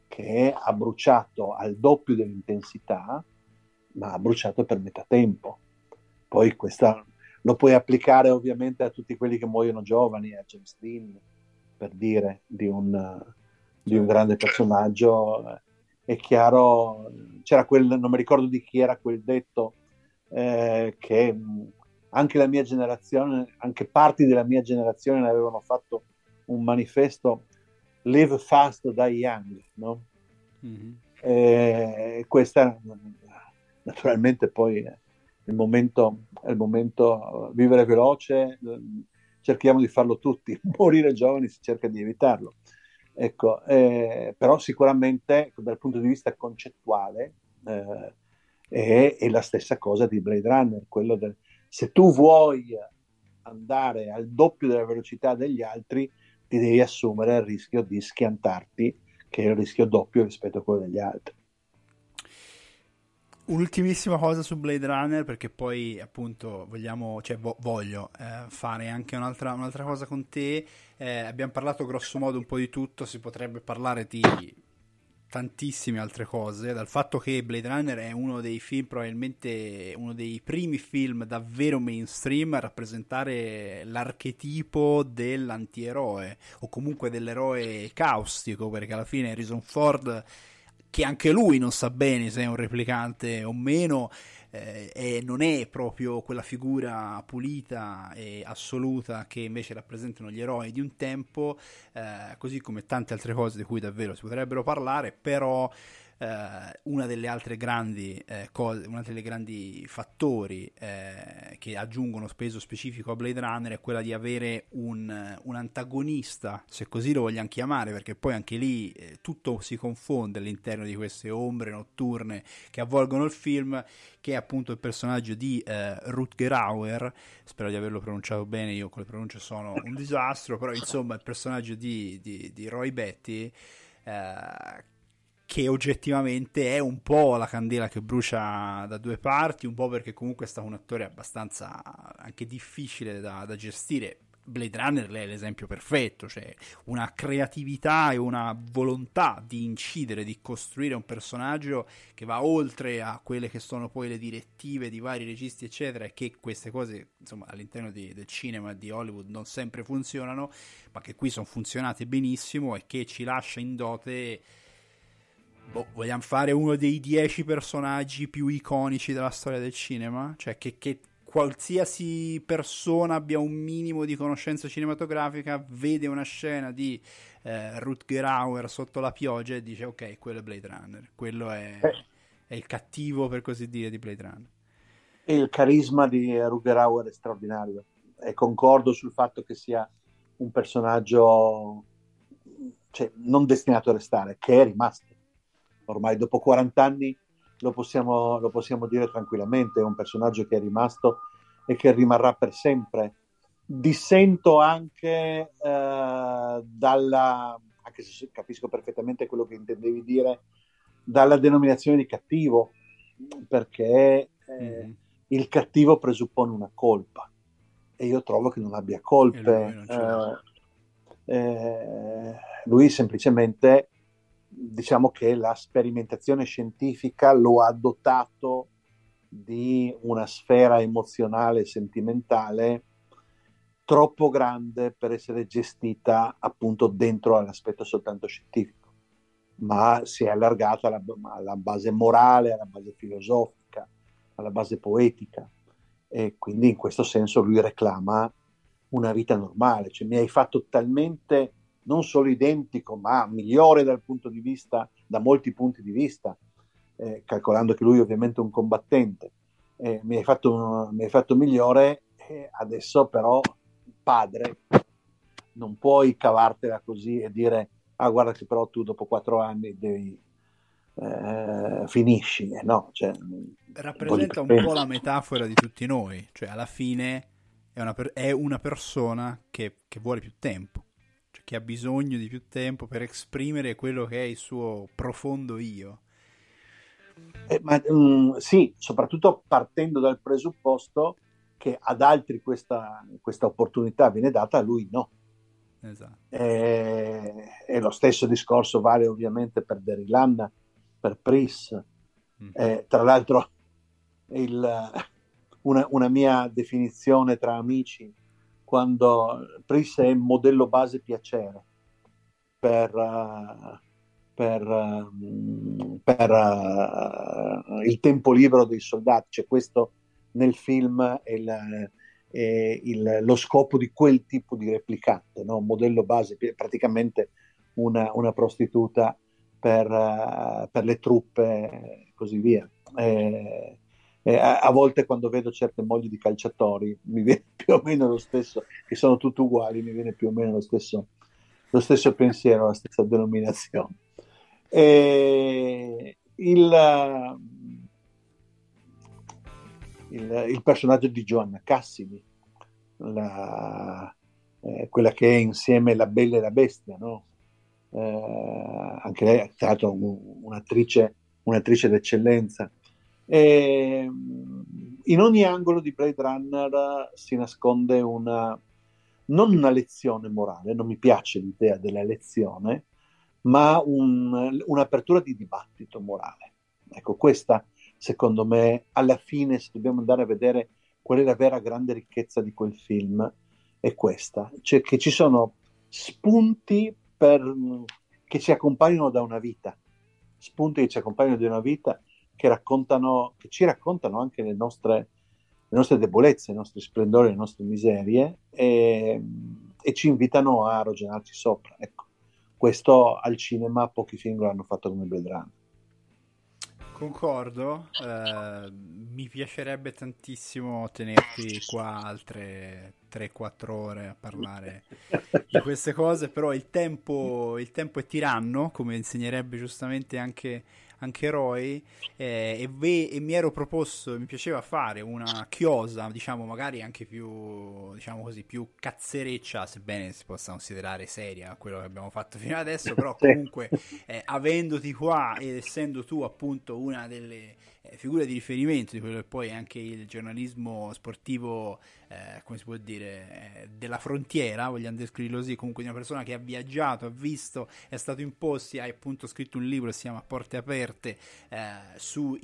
che ha bruciato al doppio dell'intensità, ma ha bruciato per metà tempo. Poi questa lo puoi applicare ovviamente a tutti quelli che muoiono giovani, a James Dean, per dire di un, di un grande personaggio. È chiaro, c'era quel, non mi ricordo di chi era quel detto, eh, che anche la mia generazione, anche parti della mia generazione ne avevano fatto un manifesto live fast, die young, no? Mm-hmm. E questa naturalmente poi è il momento, è il momento vivere veloce, cerchiamo di farlo tutti, morire giovani si cerca di evitarlo. Ecco, eh, però sicuramente dal punto di vista concettuale eh, è, è, la stessa cosa di Blade Runner, quello del se tu vuoi andare al doppio della velocità degli altri, ti devi assumere il rischio di schiantarti, che è il rischio doppio rispetto a quello degli altri. Un'ultimissima cosa su Blade Runner, perché poi appunto vogliamo, cioè vo- voglio eh, fare anche un'altra, un'altra, cosa con te. Eh, abbiamo parlato grosso modo un po' di tutto, si potrebbe parlare di tantissime altre cose, dal fatto che Blade Runner è uno dei film, probabilmente uno dei primi film davvero mainstream a rappresentare l'archetipo dell'antieroe o comunque dell'eroe caustico, perché alla fine Harrison Ford che anche lui non sa bene se è un replicante o meno, eh, e non è proprio quella figura pulita e assoluta che invece rappresentano gli eroi di un tempo, eh, così come tante altre cose di cui davvero si potrebbero parlare, però eh, una delle altre grandi eh, cose, una delle grandi fattori eh, che aggiungono peso specifico a Blade Runner è quella di avere un, un antagonista, se così lo vogliamo chiamare, perché poi anche lì eh, tutto si confonde all'interno di queste ombre notturne che avvolgono il film, che è appunto il personaggio di eh, Rutger Hauer, spero di averlo pronunciato bene, io con le pronunce sono un disastro, però insomma il personaggio di, di, di Roy Betty eh, che oggettivamente è un po' la candela che brucia da due parti, un po' perché comunque è stato un attore abbastanza anche difficile da, da gestire. Blade Runner è l'esempio perfetto, cioè una creatività e una volontà di incidere, di costruire un personaggio che va oltre a quelle che sono poi le direttive di vari registi, eccetera, e che queste cose, insomma, all'interno di, del cinema di Hollywood non sempre funzionano, ma che qui sono funzionate benissimo e che ci lascia in dote boh, vogliamo fare uno dei dieci personaggi più iconici della storia del cinema? Cioè, che, che qualsiasi persona abbia un minimo di conoscenza cinematografica vede una scena di eh, Rutger Hauer sotto la pioggia e dice ok, quello è Blade Runner, quello è, è il cattivo per così dire di Blade Runner. Il carisma di Rutger Hauer è straordinario e concordo sul fatto che sia un personaggio cioè, non destinato a restare, che è rimasto ormai dopo 40 anni lo possiamo, lo possiamo dire tranquillamente, è un personaggio che è rimasto e che rimarrà per sempre. Dissento anche eh, dalla, anche se capisco perfettamente quello che intendevi dire, dalla denominazione di cattivo, perché eh, mm. il cattivo presuppone una colpa e io trovo che non abbia colpe. Lui, eh, eh, lui semplicemente diciamo che la sperimentazione scientifica lo ha dotato di una sfera emozionale e sentimentale troppo grande per essere gestita appunto dentro all'aspetto soltanto scientifico, ma si è allargata alla, alla base morale, alla base filosofica, alla base poetica. E quindi in questo senso lui reclama una vita normale, cioè mi hai fatto talmente non solo identico, ma migliore dal punto di vista, da molti punti di vista, eh, calcolando che lui ovviamente è un combattente. Eh, mi, hai fatto, mi, hai fatto, migliore, eh, adesso però padre, non puoi cavartela così e dire, ah guarda che però tu dopo quattro anni devi, eh, finisci, eh, no, cioè, rappresenta un po', un po' la metafora di tutti noi, cioè alla fine è una, per- è una persona che, che vuole più tempo che ha bisogno di più tempo per esprimere quello che è il suo profondo io. Eh, ma, um, sì, soprattutto partendo dal presupposto che ad altri questa, questa opportunità viene data, a lui no. Esatto. E, eh, e, lo stesso discorso vale ovviamente per Derilan, per Pris. Mm. Eh, tra l'altro, il, una, una, mia definizione tra amici quando Pris è modello base piacere per, per, per uh, il tempo libero dei soldati. C'è questo nel film è, il, è il, lo scopo di quel tipo di replicante, no? modello base, praticamente una, una prostituta per, uh, per, le truppe e così via. E, e a, a, volte quando vedo certe mogli di calciatori mi viene più o meno lo stesso, che sono tutte uguali, mi viene più o meno lo stesso, lo stesso pensiero, la stessa denominazione. E il, il, il personaggio di Joanna Cassini, la, eh, quella che è insieme La Bella e la Bestia, no? eh, anche lei è stata un'attrice, un'attrice d'eccellenza. E, in ogni angolo di Blade Runner si nasconde una, non una lezione morale, non mi piace l'idea della lezione, ma un, un'apertura di dibattito morale. Ecco, questa secondo me, alla fine, se dobbiamo andare a vedere qual è la vera grande ricchezza di quel film, è questa, cioè che ci sono spunti per, che ci accompagnano da una vita, spunti che ci accompagnano da una vita che, raccontano, che ci raccontano anche le nostre, le nostre debolezze, i nostri splendori, le nostre miserie e, e ci invitano a ragionarci sopra. Ecco, questo al cinema pochi film lo hanno fatto come Blade. Concordo, eh, mi piacerebbe tantissimo tenerti qua altre 3-4 ore a parlare di queste cose, però il tempo, il tempo è tiranno, come insegnerebbe giustamente anche anche Roy, eh, e, ve- e, mi ero proposto, mi piaceva fare una chiosa, diciamo magari anche più, diciamo così, più cazzereccia, sebbene si possa considerare seria quello che abbiamo fatto fino adesso, però comunque eh, avendoti qua ed essendo tu appunto una delle eh, figure di riferimento di quello che poi è anche il giornalismo sportivo eh, come si può dire, eh, della frontiera, vogliamo descriverlo così, comunque di una persona che ha viaggiato, ha visto, è stato in posti, ha appunto scritto un libro, si chiama Porte Aperte, eh, sui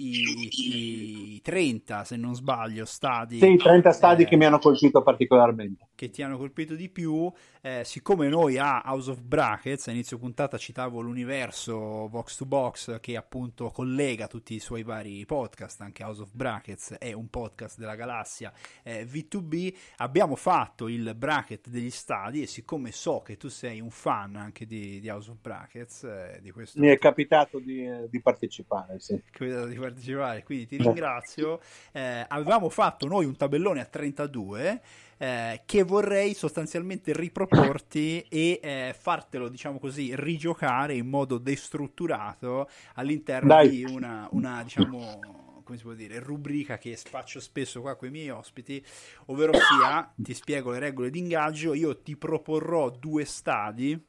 i 30, se non sbaglio, stadi. Sì, 30 stadi eh, che mi hanno colpito particolarmente. Che ti hanno colpito di più, siccome noi a House of Brackets, a inizio puntata citavo l'universo Box to Box che appunto collega tutti i suoi vari podcast, anche House of Brackets è un podcast della galassia eh, V2B, abbiamo fatto il bracket degli stadi e siccome so che tu sei un fan anche di, di House of Brackets, eh, di questo... mi è capitato di, di partecipare, sì. Capitato di partecipare, quindi ti ringrazio. Eh, avevamo fatto noi un tabellone a 32 eh, che vorrei sostanzialmente riproporti e eh, fartelo, diciamo così, rigiocare in modo destrutturato all'interno Dai. di una, una diciamo come si può dire, rubrica che spaccio spesso qua con i miei ospiti, ovvero sia, ti spiego le regole di ingaggio, io ti proporrò due stadi,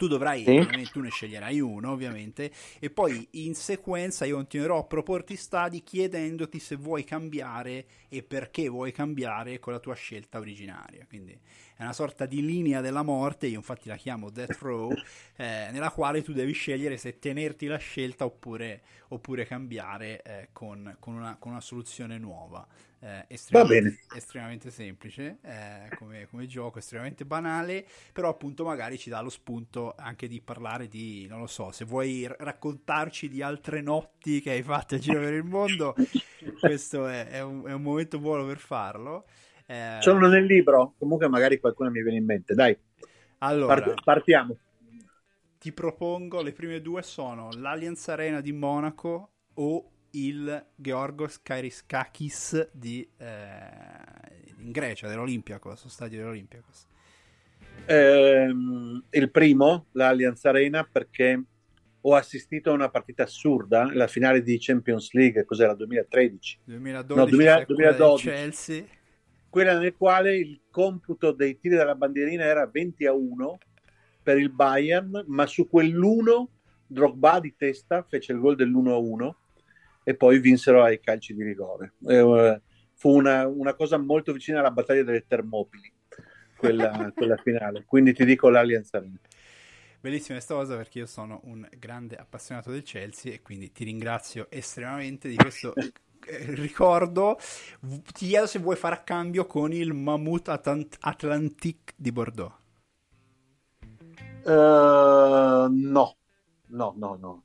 tu dovrai, sì. tu ne sceglierai uno ovviamente, e poi in sequenza io continuerò a proporti stadi chiedendoti se vuoi cambiare e perché vuoi cambiare con la tua scelta originaria, quindi è una sorta di linea della morte, io infatti la chiamo Death Row, eh, nella quale tu devi scegliere se tenerti la scelta oppure, oppure cambiare eh, con, con, una, con, una, soluzione nuova. Eh, estremamente, estremamente, semplice eh, come, come, gioco, estremamente banale, però appunto magari ci dà lo spunto anche di parlare di, non lo so, se vuoi raccontarci di altre notti che hai fatto a giro per il mondo, questo è, è, un, è un momento buono per farlo. Eh... Sono nel libro, comunque magari qualcuno mi viene in mente, dai. Allora, Part- partiamo. Ti propongo, le prime due sono l'Allianz Arena di Monaco o il Georgos Kairiskakis di, eh, in Grecia, dell'Olympiakos, stadio dell'Olympiakos. Eh, il primo, l'Allianz Arena, perché ho assistito a una partita assurda, la finale di Champions League, cos'era, 2013? 2012, no, 2000, 2012. Chelsea quella nel quale il computo dei tiri della bandierina era 20 a 1 per il Bayern, ma su quell'1 Drogba di testa fece il gol dell'1 a 1 e poi vinsero ai calci di rigore. Eh, fu una, una, cosa molto vicina alla battaglia delle Termopili, quella, quella finale. Quindi ti dico l'Allianz Arena. Bellissima questa cosa perché io sono un grande appassionato del Chelsea e quindi ti ringrazio estremamente di questo ricordo, ti chiedo se vuoi fare a cambio con il Mammut Atlant- Atlantique di Bordeaux. Uh, no, no, no, no.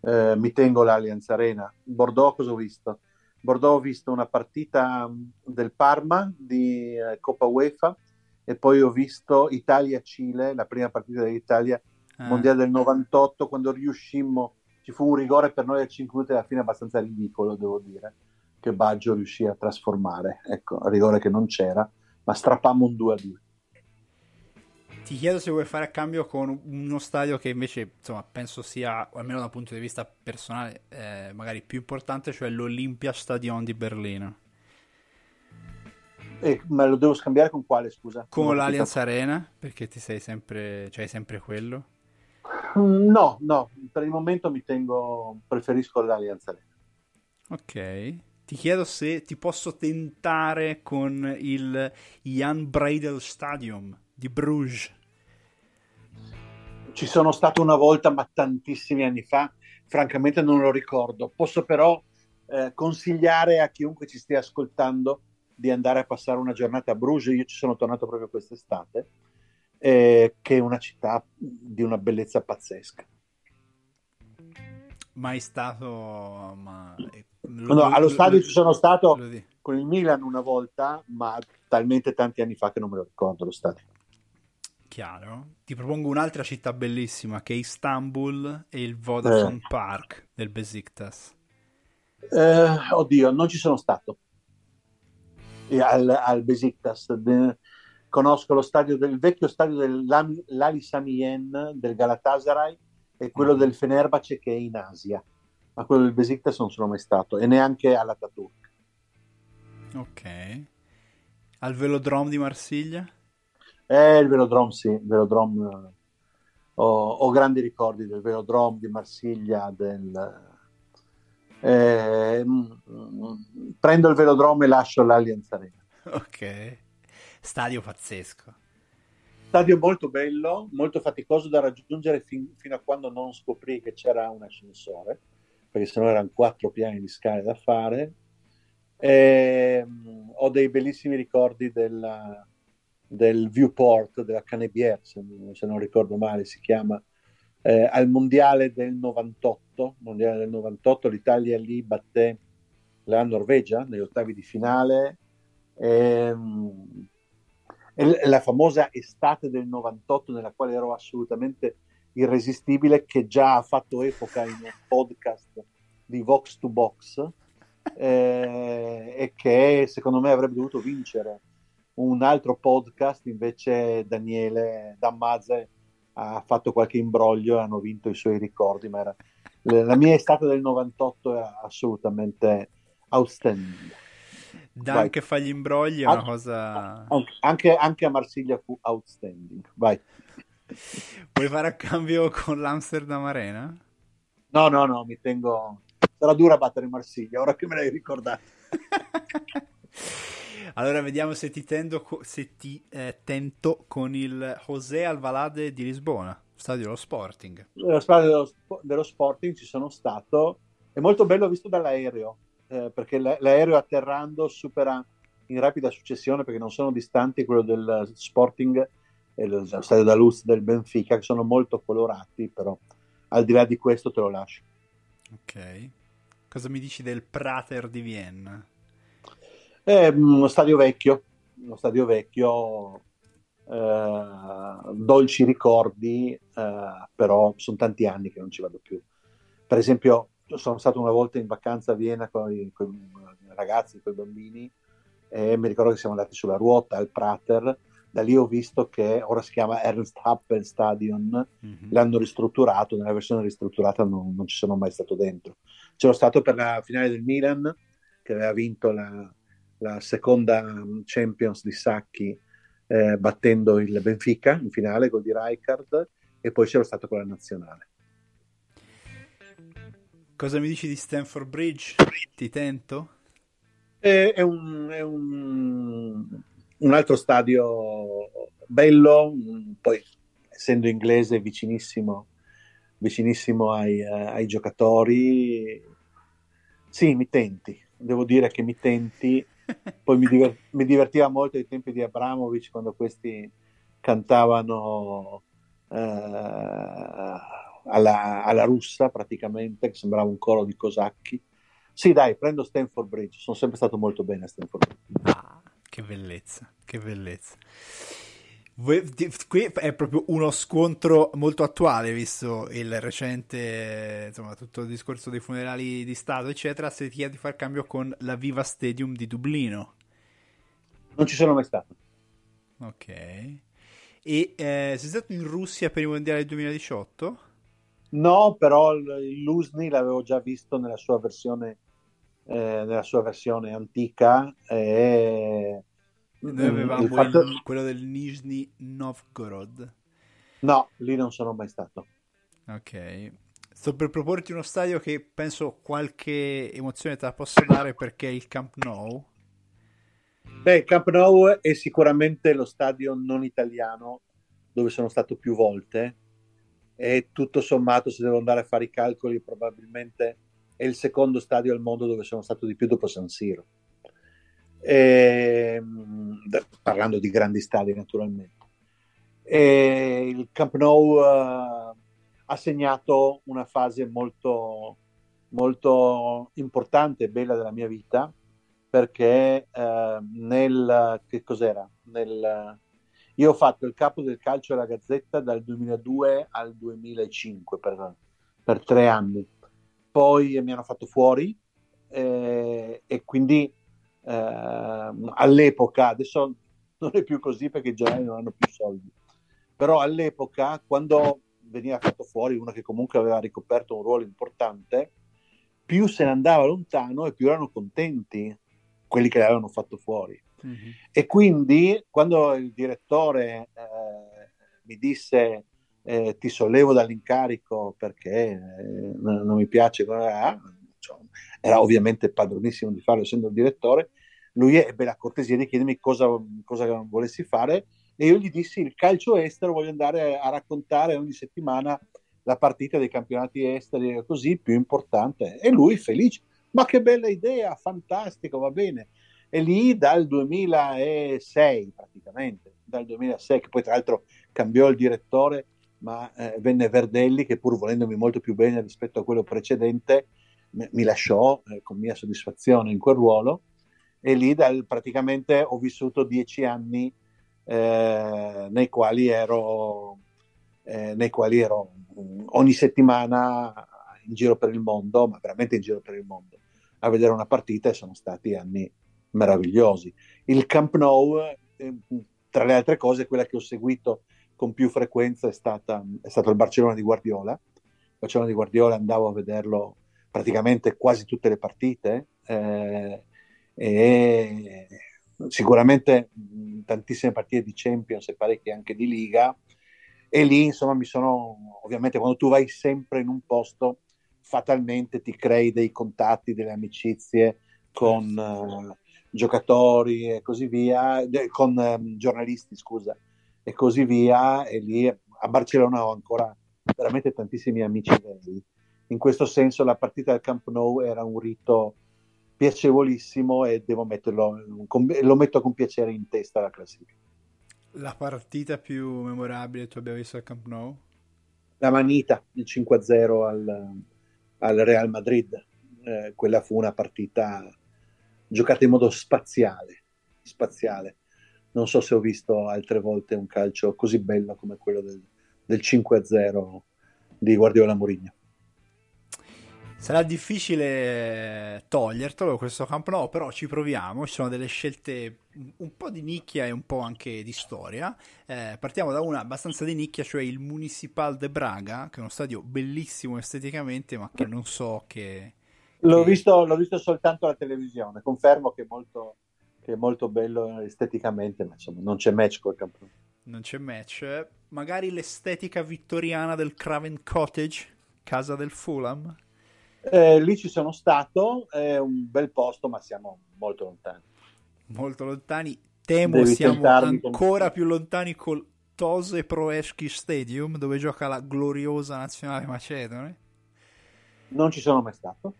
Uh, mi tengo l'Allianz Arena. Bordeaux cosa ho visto? Bordeaux ho visto una partita del Parma di uh, Coppa UEFA e poi ho visto Italia-Cile, la prima partita dell'Italia eh. mondiale del 98, quando riuscimmo, ci fu un rigore per noi a 5 minuti alla fine abbastanza ridicolo, devo dire, che Baggio riuscì a trasformare. Ecco, rigore che non c'era, ma strappammo un 2 a 2. Ti chiedo se vuoi fare a cambio con uno stadio che invece, insomma, penso sia, almeno dal punto di vista personale, eh, magari più importante, cioè l'Olympia Stadion di Berlino. Eh, ma lo devo scambiare con quale, scusa? Con l'Allianz Arena, perché ti sei sempre, cioè sempre quello? No, no, per il momento mi tengo, preferisco l'Allianz Arena. Ok. Ti chiedo se ti posso tentare con il Jan Breidel Stadium di Bruges. Ci sono stato una volta, ma tantissimi anni fa, francamente non lo ricordo. Posso però eh, consigliare a chiunque ci stia ascoltando di andare a passare una giornata a Bruges. Io ci sono tornato proprio quest'estate, eh, che è una città di una bellezza pazzesca. Mai stato, ma... Lo, no, allo stadio lo, ci sono stato con il Milan una volta, ma talmente tanti anni fa che non me lo ricordo lo stadio. Chiaro. Ti propongo un'altra città bellissima che è Istanbul e il Vodafone eh. Park del Besiktas. Eh, oddio, non ci sono stato al, al Besiktas. De, conosco lo stadio del vecchio stadio dell'Ali Samien del Galatasaray e quello mm. del Fenerbahce che è in Asia. Ma quello del Besiktas non sono mai stato e neanche all'Ataturk. Ok. Al Velodrome di Marsiglia? Eh, il Velodrome, sì, il Velodrome, eh, ho, ho, grandi ricordi del Velodrome di Marsiglia, del, eh, mm, prendo il Velodrome e lascio l'Allianz Arena. Ok, stadio pazzesco. Stadio molto bello, molto faticoso da raggiungere fin, fino a quando non scoprì che c'era un ascensore, perché sennò erano quattro piani di scale da fare. E, um, ho dei bellissimi ricordi della, del Viewport della Canebier, se, se, non ricordo male si chiama, eh, al mondiale del 98, mondiale del 98 l'Italia lì batté la Norvegia negli ottavi di finale ehm, la famosa estate del 98 nella quale ero assolutamente irresistibile che già ha fatto epoca in un podcast di Vox to Box eh, e che secondo me avrebbe dovuto vincere un altro podcast, invece Daniele Dammazze ha fatto qualche imbroglio e hanno vinto i suoi ricordi, ma era... la mia estate del 98 è assolutamente outstanding. Da anche fa gli imbrogli è una cosa... Anche, anche, a Marsiglia fu outstanding. Vai. Vuoi fare a cambio con l'Amsterdam Arena? No, no, no, mi tengo... Sarà dura battere Marsiglia, ora che me l'hai ricordato. Allora vediamo se ti, tendo, se ti eh, tento con il José Alvalade di Lisbona, stadio dello Sporting. Lo stadio dello, dello Sporting ci sono stato, è molto bello visto dall'aereo, eh, perché l'aereo atterrando supera in rapida successione, perché non sono distanti quello del Sporting e lo stadio da Luz del Benfica, che sono molto colorati, però al di là di questo te lo lascio. Ok. Cosa mi dici del Prater di Vienna? È uno stadio vecchio, uno stadio vecchio, eh, dolci ricordi, eh, però sono tanti anni che non ci vado più. Per esempio, sono stato una volta in vacanza a Vienna con i, con i ragazzi, con i bambini, e mi ricordo che siamo andati sulla ruota al Prater. Da lì ho visto che ora si chiama Ernst Happel Stadion, mm-hmm. l'hanno ristrutturato, nella versione ristrutturata non, non ci sono mai stato dentro. C'ero stato per la finale del Milan, che aveva vinto la, la seconda mm, Champions di Sacchi eh, battendo il Benfica in finale, gol di Rijkaard, e poi c'era stato con la nazionale. Cosa mi dici di Stanford Bridge? Ti tento? È, è, un, è un, un, altro stadio bello, poi essendo inglese vicinissimo, vicinissimo ai, eh, ai giocatori. Sì, mi tenti, devo dire che mi tenti poi mi, diver- mi, divertiva molto ai tempi di Abramovic quando questi cantavano eh, alla, alla, russa praticamente, che sembrava un coro di cosacchi. Sì, dai, prendo Stanford Bridge, sono sempre stato molto bene a Stanford Bridge. Ah, che bellezza, che bellezza. Qui è proprio uno scontro molto attuale, visto il recente, insomma, tutto il discorso dei funerali di Stato, eccetera. Se ti chiedi di fare cambio con la Viva Stadium di Dublino, non ci sono mai stato. Ok. E eh, sei stato in Russia per i mondiali 2018? No, però il Lusni l'avevo già visto nella sua versione, eh, nella sua versione antica. E noi avevamo il fatto... il, quello del Nizhny Novgorod. No, lì non sono mai stato. Ok. Sto per proporti uno stadio che penso qualche emozione te la possa dare perché è il Camp Nou. Beh, il Camp Nou è sicuramente lo stadio non italiano dove sono stato più volte e tutto sommato se devo andare a fare i calcoli probabilmente è il secondo stadio al mondo dove sono stato di più dopo San Siro e, ehm, parlando di grandi stadi naturalmente. E il Camp Nou uh, ha segnato una fase molto, molto importante e bella della mia vita perché uh, nel che cos'era? Nel, io ho fatto il capo del calcio alla Gazzetta dal 2002 al 2005 per, per tre anni. Poi mi hanno fatto fuori eh, e quindi eh, all'epoca, adesso non è più così perché i giornali non hanno più soldi, però all'epoca quando veniva fatto fuori uno che comunque aveva ricoperto un ruolo importante, più se ne andava lontano e più erano contenti quelli che l'avevano fatto fuori. Mm-hmm. E quindi quando il direttore eh, mi disse eh, ti sollevo dall'incarico perché eh, non, mi piace, ah, era ovviamente padronissimo di farlo essendo il direttore, lui ebbe la cortesia di chiedermi cosa, cosa volessi fare e io gli dissi il calcio estero voglio andare a raccontare ogni settimana la partita dei campionati esteri così più importante. E lui felice ma che bella idea fantastico va bene. E lì dal 2006 praticamente dal 2006 che poi tra l'altro cambiò il direttore ma eh, venne Verdelli che pur volendomi molto più bene rispetto a quello precedente mi lasciò eh, con mia soddisfazione in quel ruolo e lì dal, praticamente ho vissuto dieci anni eh, nei quali ero, eh, nei quali ero mm, ogni settimana in giro per il mondo, ma veramente in giro per il mondo, a vedere una partita e sono stati anni meravigliosi. Il Camp Nou, eh, tra le altre cose, quella che ho seguito con più frequenza è, stata, è stato il Barcellona di Guardiola. Il Barcellona di Guardiola andavo a vederlo praticamente quasi tutte le partite eh, e sicuramente tantissime partite di Champions e parecchie anche di Liga. E lì insomma mi sono ovviamente quando tu vai sempre in un posto fatalmente ti crei dei contatti, delle amicizie con uh, giocatori e così via, con um, giornalisti scusa e così via. E lì a Barcellona ho ancora veramente tantissimi amici in questo senso la partita del Camp Nou era un rito piacevolissimo e devo metterlo, lo metto con piacere in testa alla classifica. La partita più memorabile che tu abbia visto al Camp Nou? La manita, il 5-0 al, al Real Madrid. Eh, quella fu una partita giocata in modo spaziale, spaziale. Non so se ho visto altre volte un calcio così bello come quello del, del 5-0 di Guardiola Mourinho. Sarà difficile togliertelo questo campo, no, però ci proviamo. Ci sono delle scelte un po' di nicchia e un po' anche di storia. Eh, partiamo da una abbastanza di nicchia, cioè il Municipal de Braga, che è uno stadio bellissimo esteticamente, ma che non so che. L'ho, che... Visto, l'ho visto soltanto alla televisione. Confermo che è molto, che è molto bello esteticamente, ma insomma non c'è match col campo. Non c'è match. Magari l'estetica vittoriana del Craven Cottage, casa del Fulham. Eh, lì ci sono stato, è un bel posto, ma siamo molto lontani. Molto lontani. Temo Devi siamo ancora con... più lontani col Tose Proeschi Stadium, dove gioca la gloriosa nazionale macedone. Non ci sono mai stato.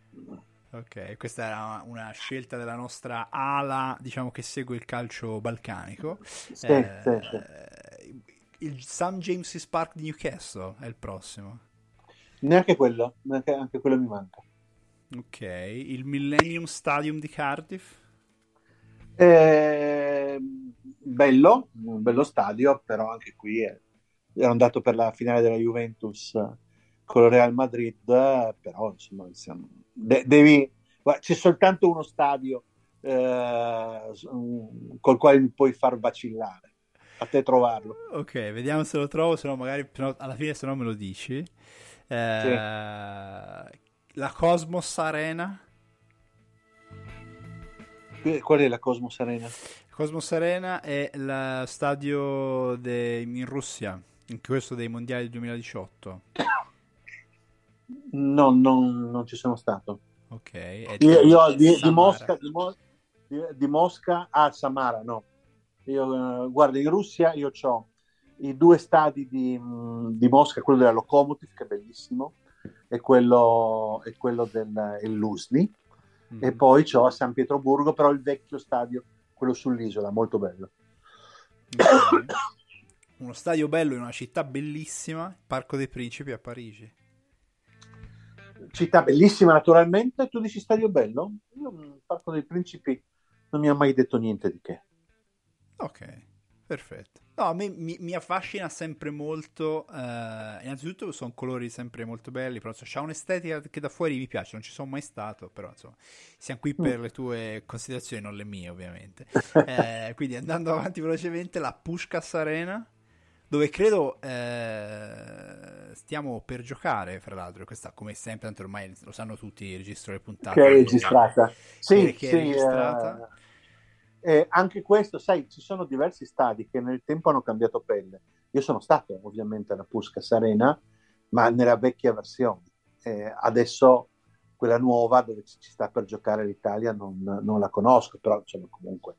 Ok, questa era una scelta della nostra ala, diciamo che segue il calcio balcanico. Sì, eh, sì, sì. Il St. James's Park di Newcastle è il prossimo. Neanche quello, neanche, anche quello mi manca. Ok, il Millennium Stadium di Cardiff? Eh, bello, un bello stadio, però anche qui è, ero andato per la finale della Juventus con il Real Madrid, però insomma siamo, de- devi, c'è soltanto uno stadio eh, col quale mi puoi far vacillare. A te trovarlo. Ok, vediamo se lo trovo, se no magari alla fine se no me lo dici. Eh, sì. La Cosmos Arena. Qual è la Cosmos Arena? Cosmos Arena è lo stadio de... in Russia, in questo dei mondiali del 2018. No, non, non ci sono stato. Ok. Io, io di, di, Mosca, di, di, Mosca a Samara, no. Io, uh, guarda, in Russia io ho i due stadi di, di, Mosca, quello della Lokomotiv, che è bellissimo, e quello, e quello del Lusni, mm. e poi ho a San Pietroburgo, però il vecchio stadio, quello sull'isola, molto bello. Okay. Uno stadio bello in una città bellissima, Parco dei Principi a Parigi città bellissima naturalmente, tu dici stadio bello? Io il Parco dei Principi non mi ha mai detto niente di che. Ok, perfetto. No, a me mi, mi affascina sempre molto, eh, innanzitutto sono colori sempre molto belli, però c'ha un'estetica che da fuori mi piace, non ci sono mai stato, però insomma, siamo qui per mm. le tue considerazioni, non le mie ovviamente. eh, quindi andando avanti velocemente, la Pushkas Arena dove credo eh, stiamo per giocare, fra l'altro, questa come sempre, tanto ormai lo sanno tutti, registro delle puntate. Che è registrata. Sì, che sì, è registrata. Eh, eh, anche questo, sai, ci sono diversi stadi che nel tempo hanno cambiato pelle. Io sono stato ovviamente alla Puskas Arena, ma nella vecchia versione. Eh, adesso quella nuova dove ci sta per giocare l'Italia non, non la conosco, però insomma comunque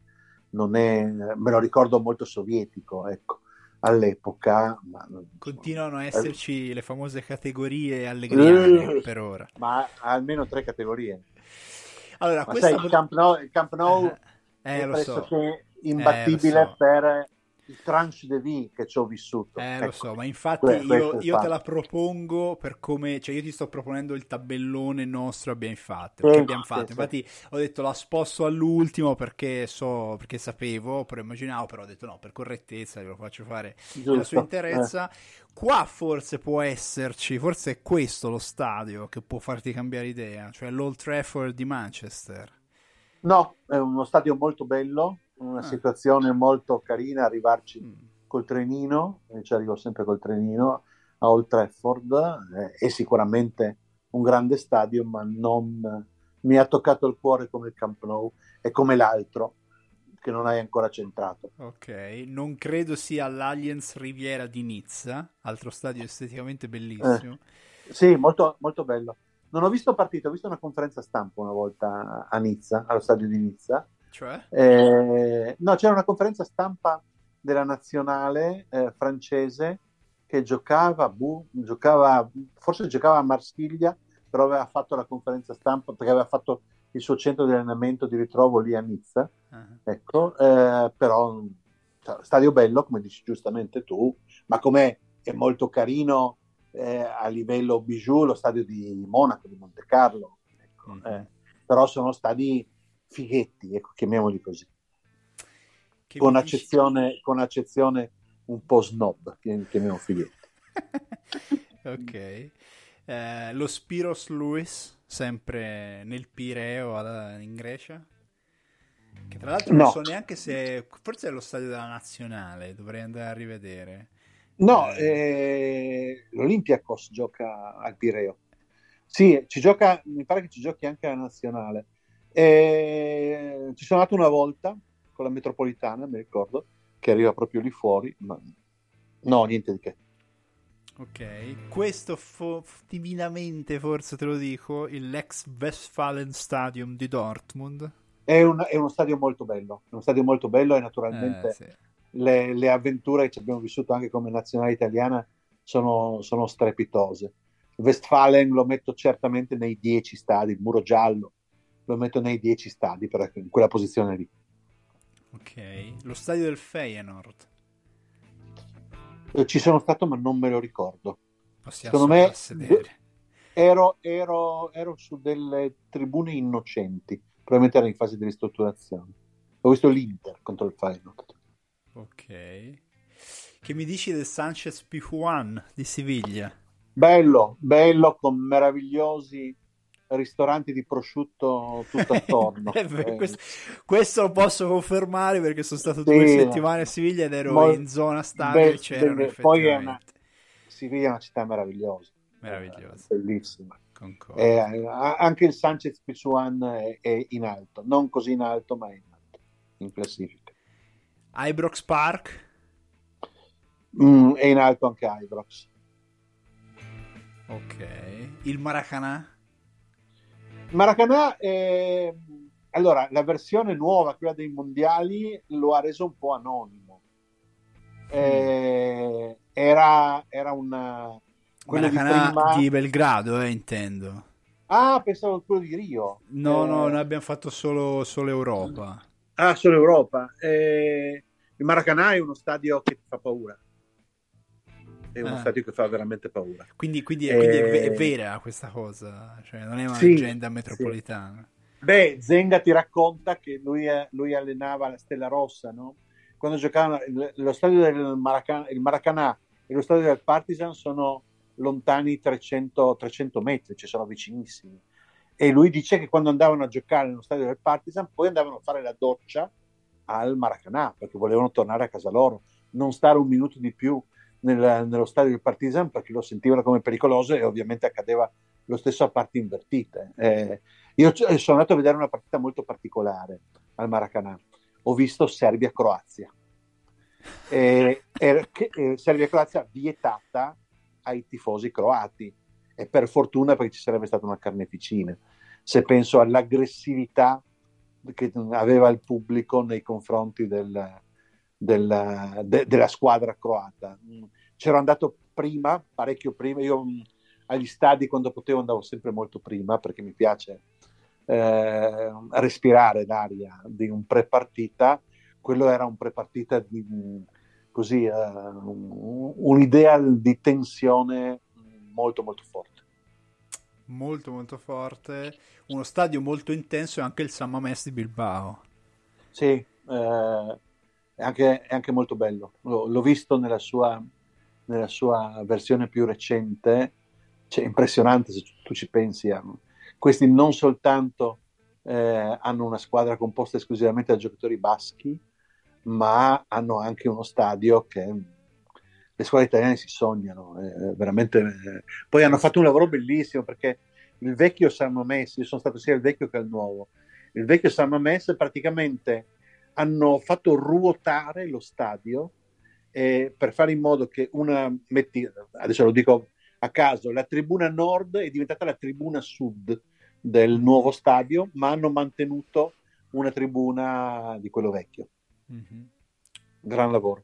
non è, me lo ricordo molto sovietico, ecco all'epoca. Ma, Continuano a esserci eh, le famose categorie allegriane uh, per ora. Ma almeno tre categorie. Allora, sai, il Camp Nou, il Camp Nou eh, è pressoché so. imbattibile eh, so. per il tranche de vie che ci ho vissuto. Eh, ecco. lo so, ma infatti que- io, io te la propongo per come, cioè io ti sto proponendo il tabellone nostro abbiamo fatto, che abbiamo fatto. Sì, infatti sì. ho detto la sposto all'ultimo perché so, perché sapevo, però immaginavo, però ho detto no, per correttezza lo faccio fare Giusto. la sua interezza. Eh. Qua forse può esserci, forse è questo lo stadio che può farti cambiare idea, cioè l'Old Trafford di Manchester. No, è uno stadio molto bello, una ah. situazione molto carina arrivarci mm. col trenino, e ci arrivo sempre col trenino a Old Trafford, eh, è sicuramente un grande stadio, ma non mi ha toccato il cuore come il Camp Nou e come l'altro che non hai ancora centrato. Ok, non credo sia l'Allianz Riviera di Nizza, altro stadio esteticamente bellissimo. Eh, sì, molto, molto bello. Non ho visto partita, ho visto una conferenza stampa una volta a Nizza, allo stadio di Nizza, cioè? Eh, no, c'era una conferenza stampa della nazionale eh, francese che giocava, buh, giocava, forse giocava a Marsiglia, però aveva fatto la conferenza stampa perché aveva fatto il suo centro di allenamento di ritrovo lì a Nizza. Uh-huh. Ecco, eh, però cioè, stadio bello, come dici giustamente tu, ma come è molto carino eh, a livello bijou lo stadio di Monaco, di Monte Carlo. Ecco, uh-huh. però sono stadi fighetti, ecco, chiamiamoli così. Con accezione, con accezione, un po' snob, chiamiamo fighetti. ok. Eh, lo Spiros Lewis, sempre nel Pireo in Grecia. Che tra l'altro no. non so neanche se. Forse è lo stadio della nazionale, dovrei andare a rivedere. No, eh... Eh, l'Olympiakos gioca al Pireo. Sì, ci gioca, mi pare che ci giochi anche alla nazionale. E ci sono andato una volta con la metropolitana, mi ricordo, che arriva proprio lì fuori, ma no, niente di che. Ok, questo fo- divinamente forse te lo dico, l'ex Westfalen Stadium di Dortmund. È, un, è uno stadio molto bello, uno stadio molto bello e naturalmente eh, sì. Le, le, avventure che abbiamo vissuto anche come nazionale italiana sono, sono strepitose. Westfalen lo metto certamente nei dieci stadi, il muro giallo, lo metto nei 10 stadi, però in quella posizione lì. Ok, lo stadio del Feyenoord. Eh, ci sono stato, ma non me lo ricordo. Possiamo Secondo me ero, ero, ero, su delle tribune innocenti, probabilmente era in fase di ristrutturazione. Ho visto l'Inter contro il Feyenoord. Ok. Che mi dici del Sanchez Pijuan di Siviglia? Bello, bello, con meravigliosi ristoranti di prosciutto tutto attorno. eh, questo, questo, lo posso confermare perché sono stato due sì, settimane a Siviglia ed ero mo- in zona stadio be- Poi è una, Siviglia è una città meravigliosa. Meravigliosa. Bellissima. Eh, anche il Sanchez Pisuan è, è, in alto, non così in alto, ma è in alto, in classifica. Ibrox Park? Mm, è in alto anche Ibrox. Ok. Il Maracanã? Maracanã è... Allora, la versione nuova, quella dei mondiali, lo ha reso un po' anonimo. Eh, era, era una... Maracanã di, prima... di Belgrado, eh, intendo. Ah, pensavo quello di Rio. No, eh... no, noi abbiamo fatto solo, solo Europa. Ah, solo Europa. Eh... Il Maracanã è uno stadio che ti fa paura è uno ah. stadio che fa veramente paura. Quindi, quindi, e... quindi è, è, vera questa cosa, cioè non è una sì, leggenda metropolitana. Sì. Beh, Zenga ti racconta che lui, lui, allenava la Stella Rossa, no? Quando giocavano lo stadio del Maracanã, il Maracanã e lo stadio del Partizan sono lontani 300, 300 metri, ci sono vicinissimi. E lui dice che quando andavano a giocare nello stadio del Partizan, poi andavano a fare la doccia al Maracanã perché volevano tornare a casa loro, non stare un minuto di più nel, nello stadio del Partizan perché lo sentivano come pericoloso e ovviamente accadeva lo stesso a parti invertite. Eh, io sono andato a vedere una partita molto particolare al Maracanã. Ho visto Serbia-Croazia. Eh, eh, Serbia-Croazia vietata ai tifosi croati e per fortuna perché ci sarebbe stata una carneficina. Se penso all'aggressività che aveva il pubblico nei confronti del, della, de, della squadra croata. C'ero andato prima, parecchio prima, io agli stadi quando potevo andavo sempre molto prima perché mi piace eh, respirare l'aria di un pre-partita, quello era un pre-partita di, così, eh, un'idea di tensione molto molto forte. Molto molto forte, uno stadio molto intenso e anche il San Mamés di Bilbao. Sì, eh, è anche, è anche molto bello. L'ho, l'ho visto nella sua, nella sua, versione più recente, cioè, impressionante se tu ci pensi. A, questi non soltanto eh, hanno una squadra composta esclusivamente da giocatori baschi, ma hanno anche uno stadio che le squadre italiane si sognano. Eh, veramente, eh. Poi hanno fatto un lavoro bellissimo perché il vecchio San Mamés, io sono stato sia il vecchio che il nuovo, il vecchio San Mamés praticamente hanno fatto ruotare lo stadio eh, per fare in modo che una, metti, adesso lo dico a caso, la tribuna nord è diventata la tribuna sud del nuovo stadio, ma hanno mantenuto una tribuna di quello vecchio. Mm-hmm. Gran lavoro.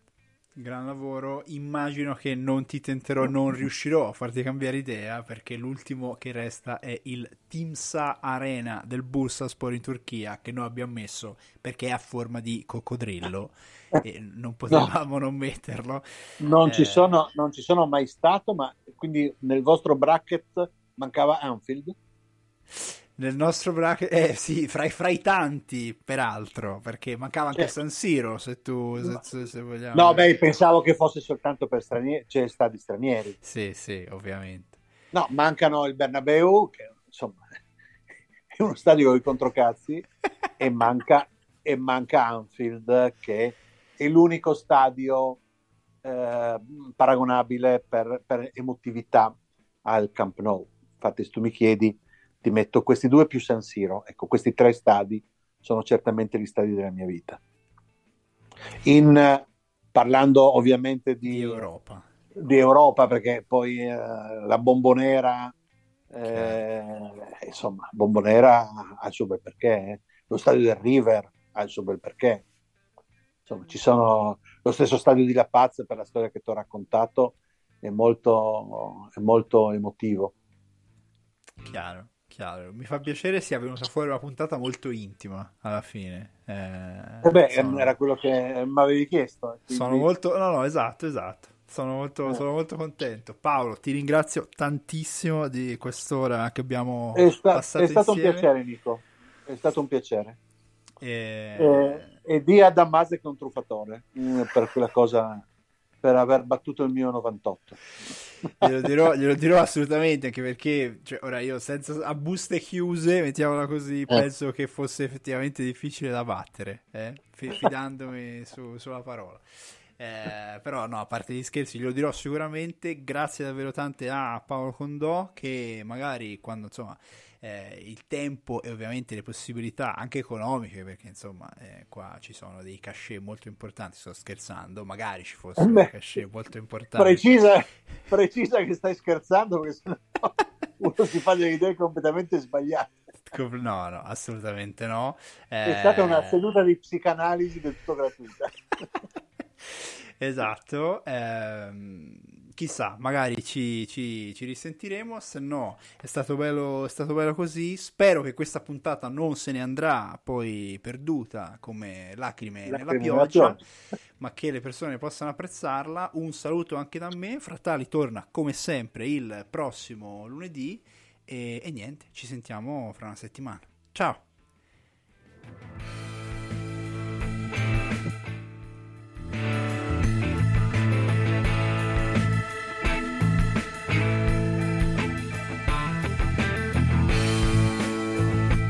Gran lavoro, immagino che non ti tenterò, non riuscirò a farti cambiare idea perché l'ultimo che resta è il Timsa Arena del Bursaspor in Turchia che noi abbiamo messo perché è a forma di coccodrillo e non potevamo no. non metterlo. Non, eh... ci sono, non ci sono mai stato, ma quindi nel vostro bracket mancava Anfield? Nel nostro bracket, eh sì, fra, fra, i tanti, peraltro, perché mancava anche certo. San Siro, se tu se, se, se vogliamo. No, beh, pensavo che fosse soltanto per stranieri, cioè stati stranieri. Sì, sì, ovviamente. No, mancano il Bernabeu, che insomma è uno stadio con i controcazzi, e manca, e manca Anfield, che è l'unico stadio eh, paragonabile per, per emotività al Camp Nou. Infatti, se tu mi chiedi ti metto questi due più San Siro. Ecco, questi tre stadi sono certamente gli stadi della mia vita. In, parlando ovviamente di, di, Europa. Di Europa, perché poi eh, la bombonera, eh, insomma, bombonera ha il suo bel perché, eh. lo stadio del River ha il suo bel perché. Insomma, ci sono lo stesso stadio di La Paz per la storia che ti ho raccontato, è molto, è molto emotivo. Chiaro. Chiaro. Mi fa piacere sia venuta fuori una puntata molto intima alla fine. Eh, eh beh, sono... era quello che mi avevi chiesto. Quindi... Sono molto, no, no, esatto, esatto. Sono molto, eh. sono molto, contento. Paolo, ti ringrazio tantissimo di quest'ora che abbiamo è sta- passato È stato insieme. un piacere, Nico. È stato un piacere. E... Eh, e di a Damasio che è un truffatore mm, per quella cosa per aver battuto il mio 98 glielo dirò, glielo dirò assolutamente anche perché cioè, ora io senza a buste chiuse mettiamola così eh. penso che fosse effettivamente difficile da battere eh? fidandomi su, sulla parola eh, però no, a parte gli scherzi, glielo dirò sicuramente. Grazie davvero tante a Paolo Condò che magari quando insomma eh, il tempo e ovviamente le possibilità anche economiche, perché insomma eh, qua ci sono dei cachet molto importanti, sto scherzando, magari ci fossero dei cachet molto importanti. Precisa, precisa che stai scherzando perché sennò uno si fa delle idee completamente sbagliate. No, no, assolutamente no. È stata una eh, seduta di psicanalisi del tutto gratuita. esatto. Ehm, chissà, magari ci, ci, ci, risentiremo. Se no, è stato, bello, è stato bello così. Spero che questa puntata non se ne andrà poi perduta come lacrime, lacrime nella pioggia, ma che le persone possano apprezzarla. Un saluto anche da me. Fratali torna come sempre il prossimo lunedì. E, e niente, ci sentiamo fra una settimana. Ciao!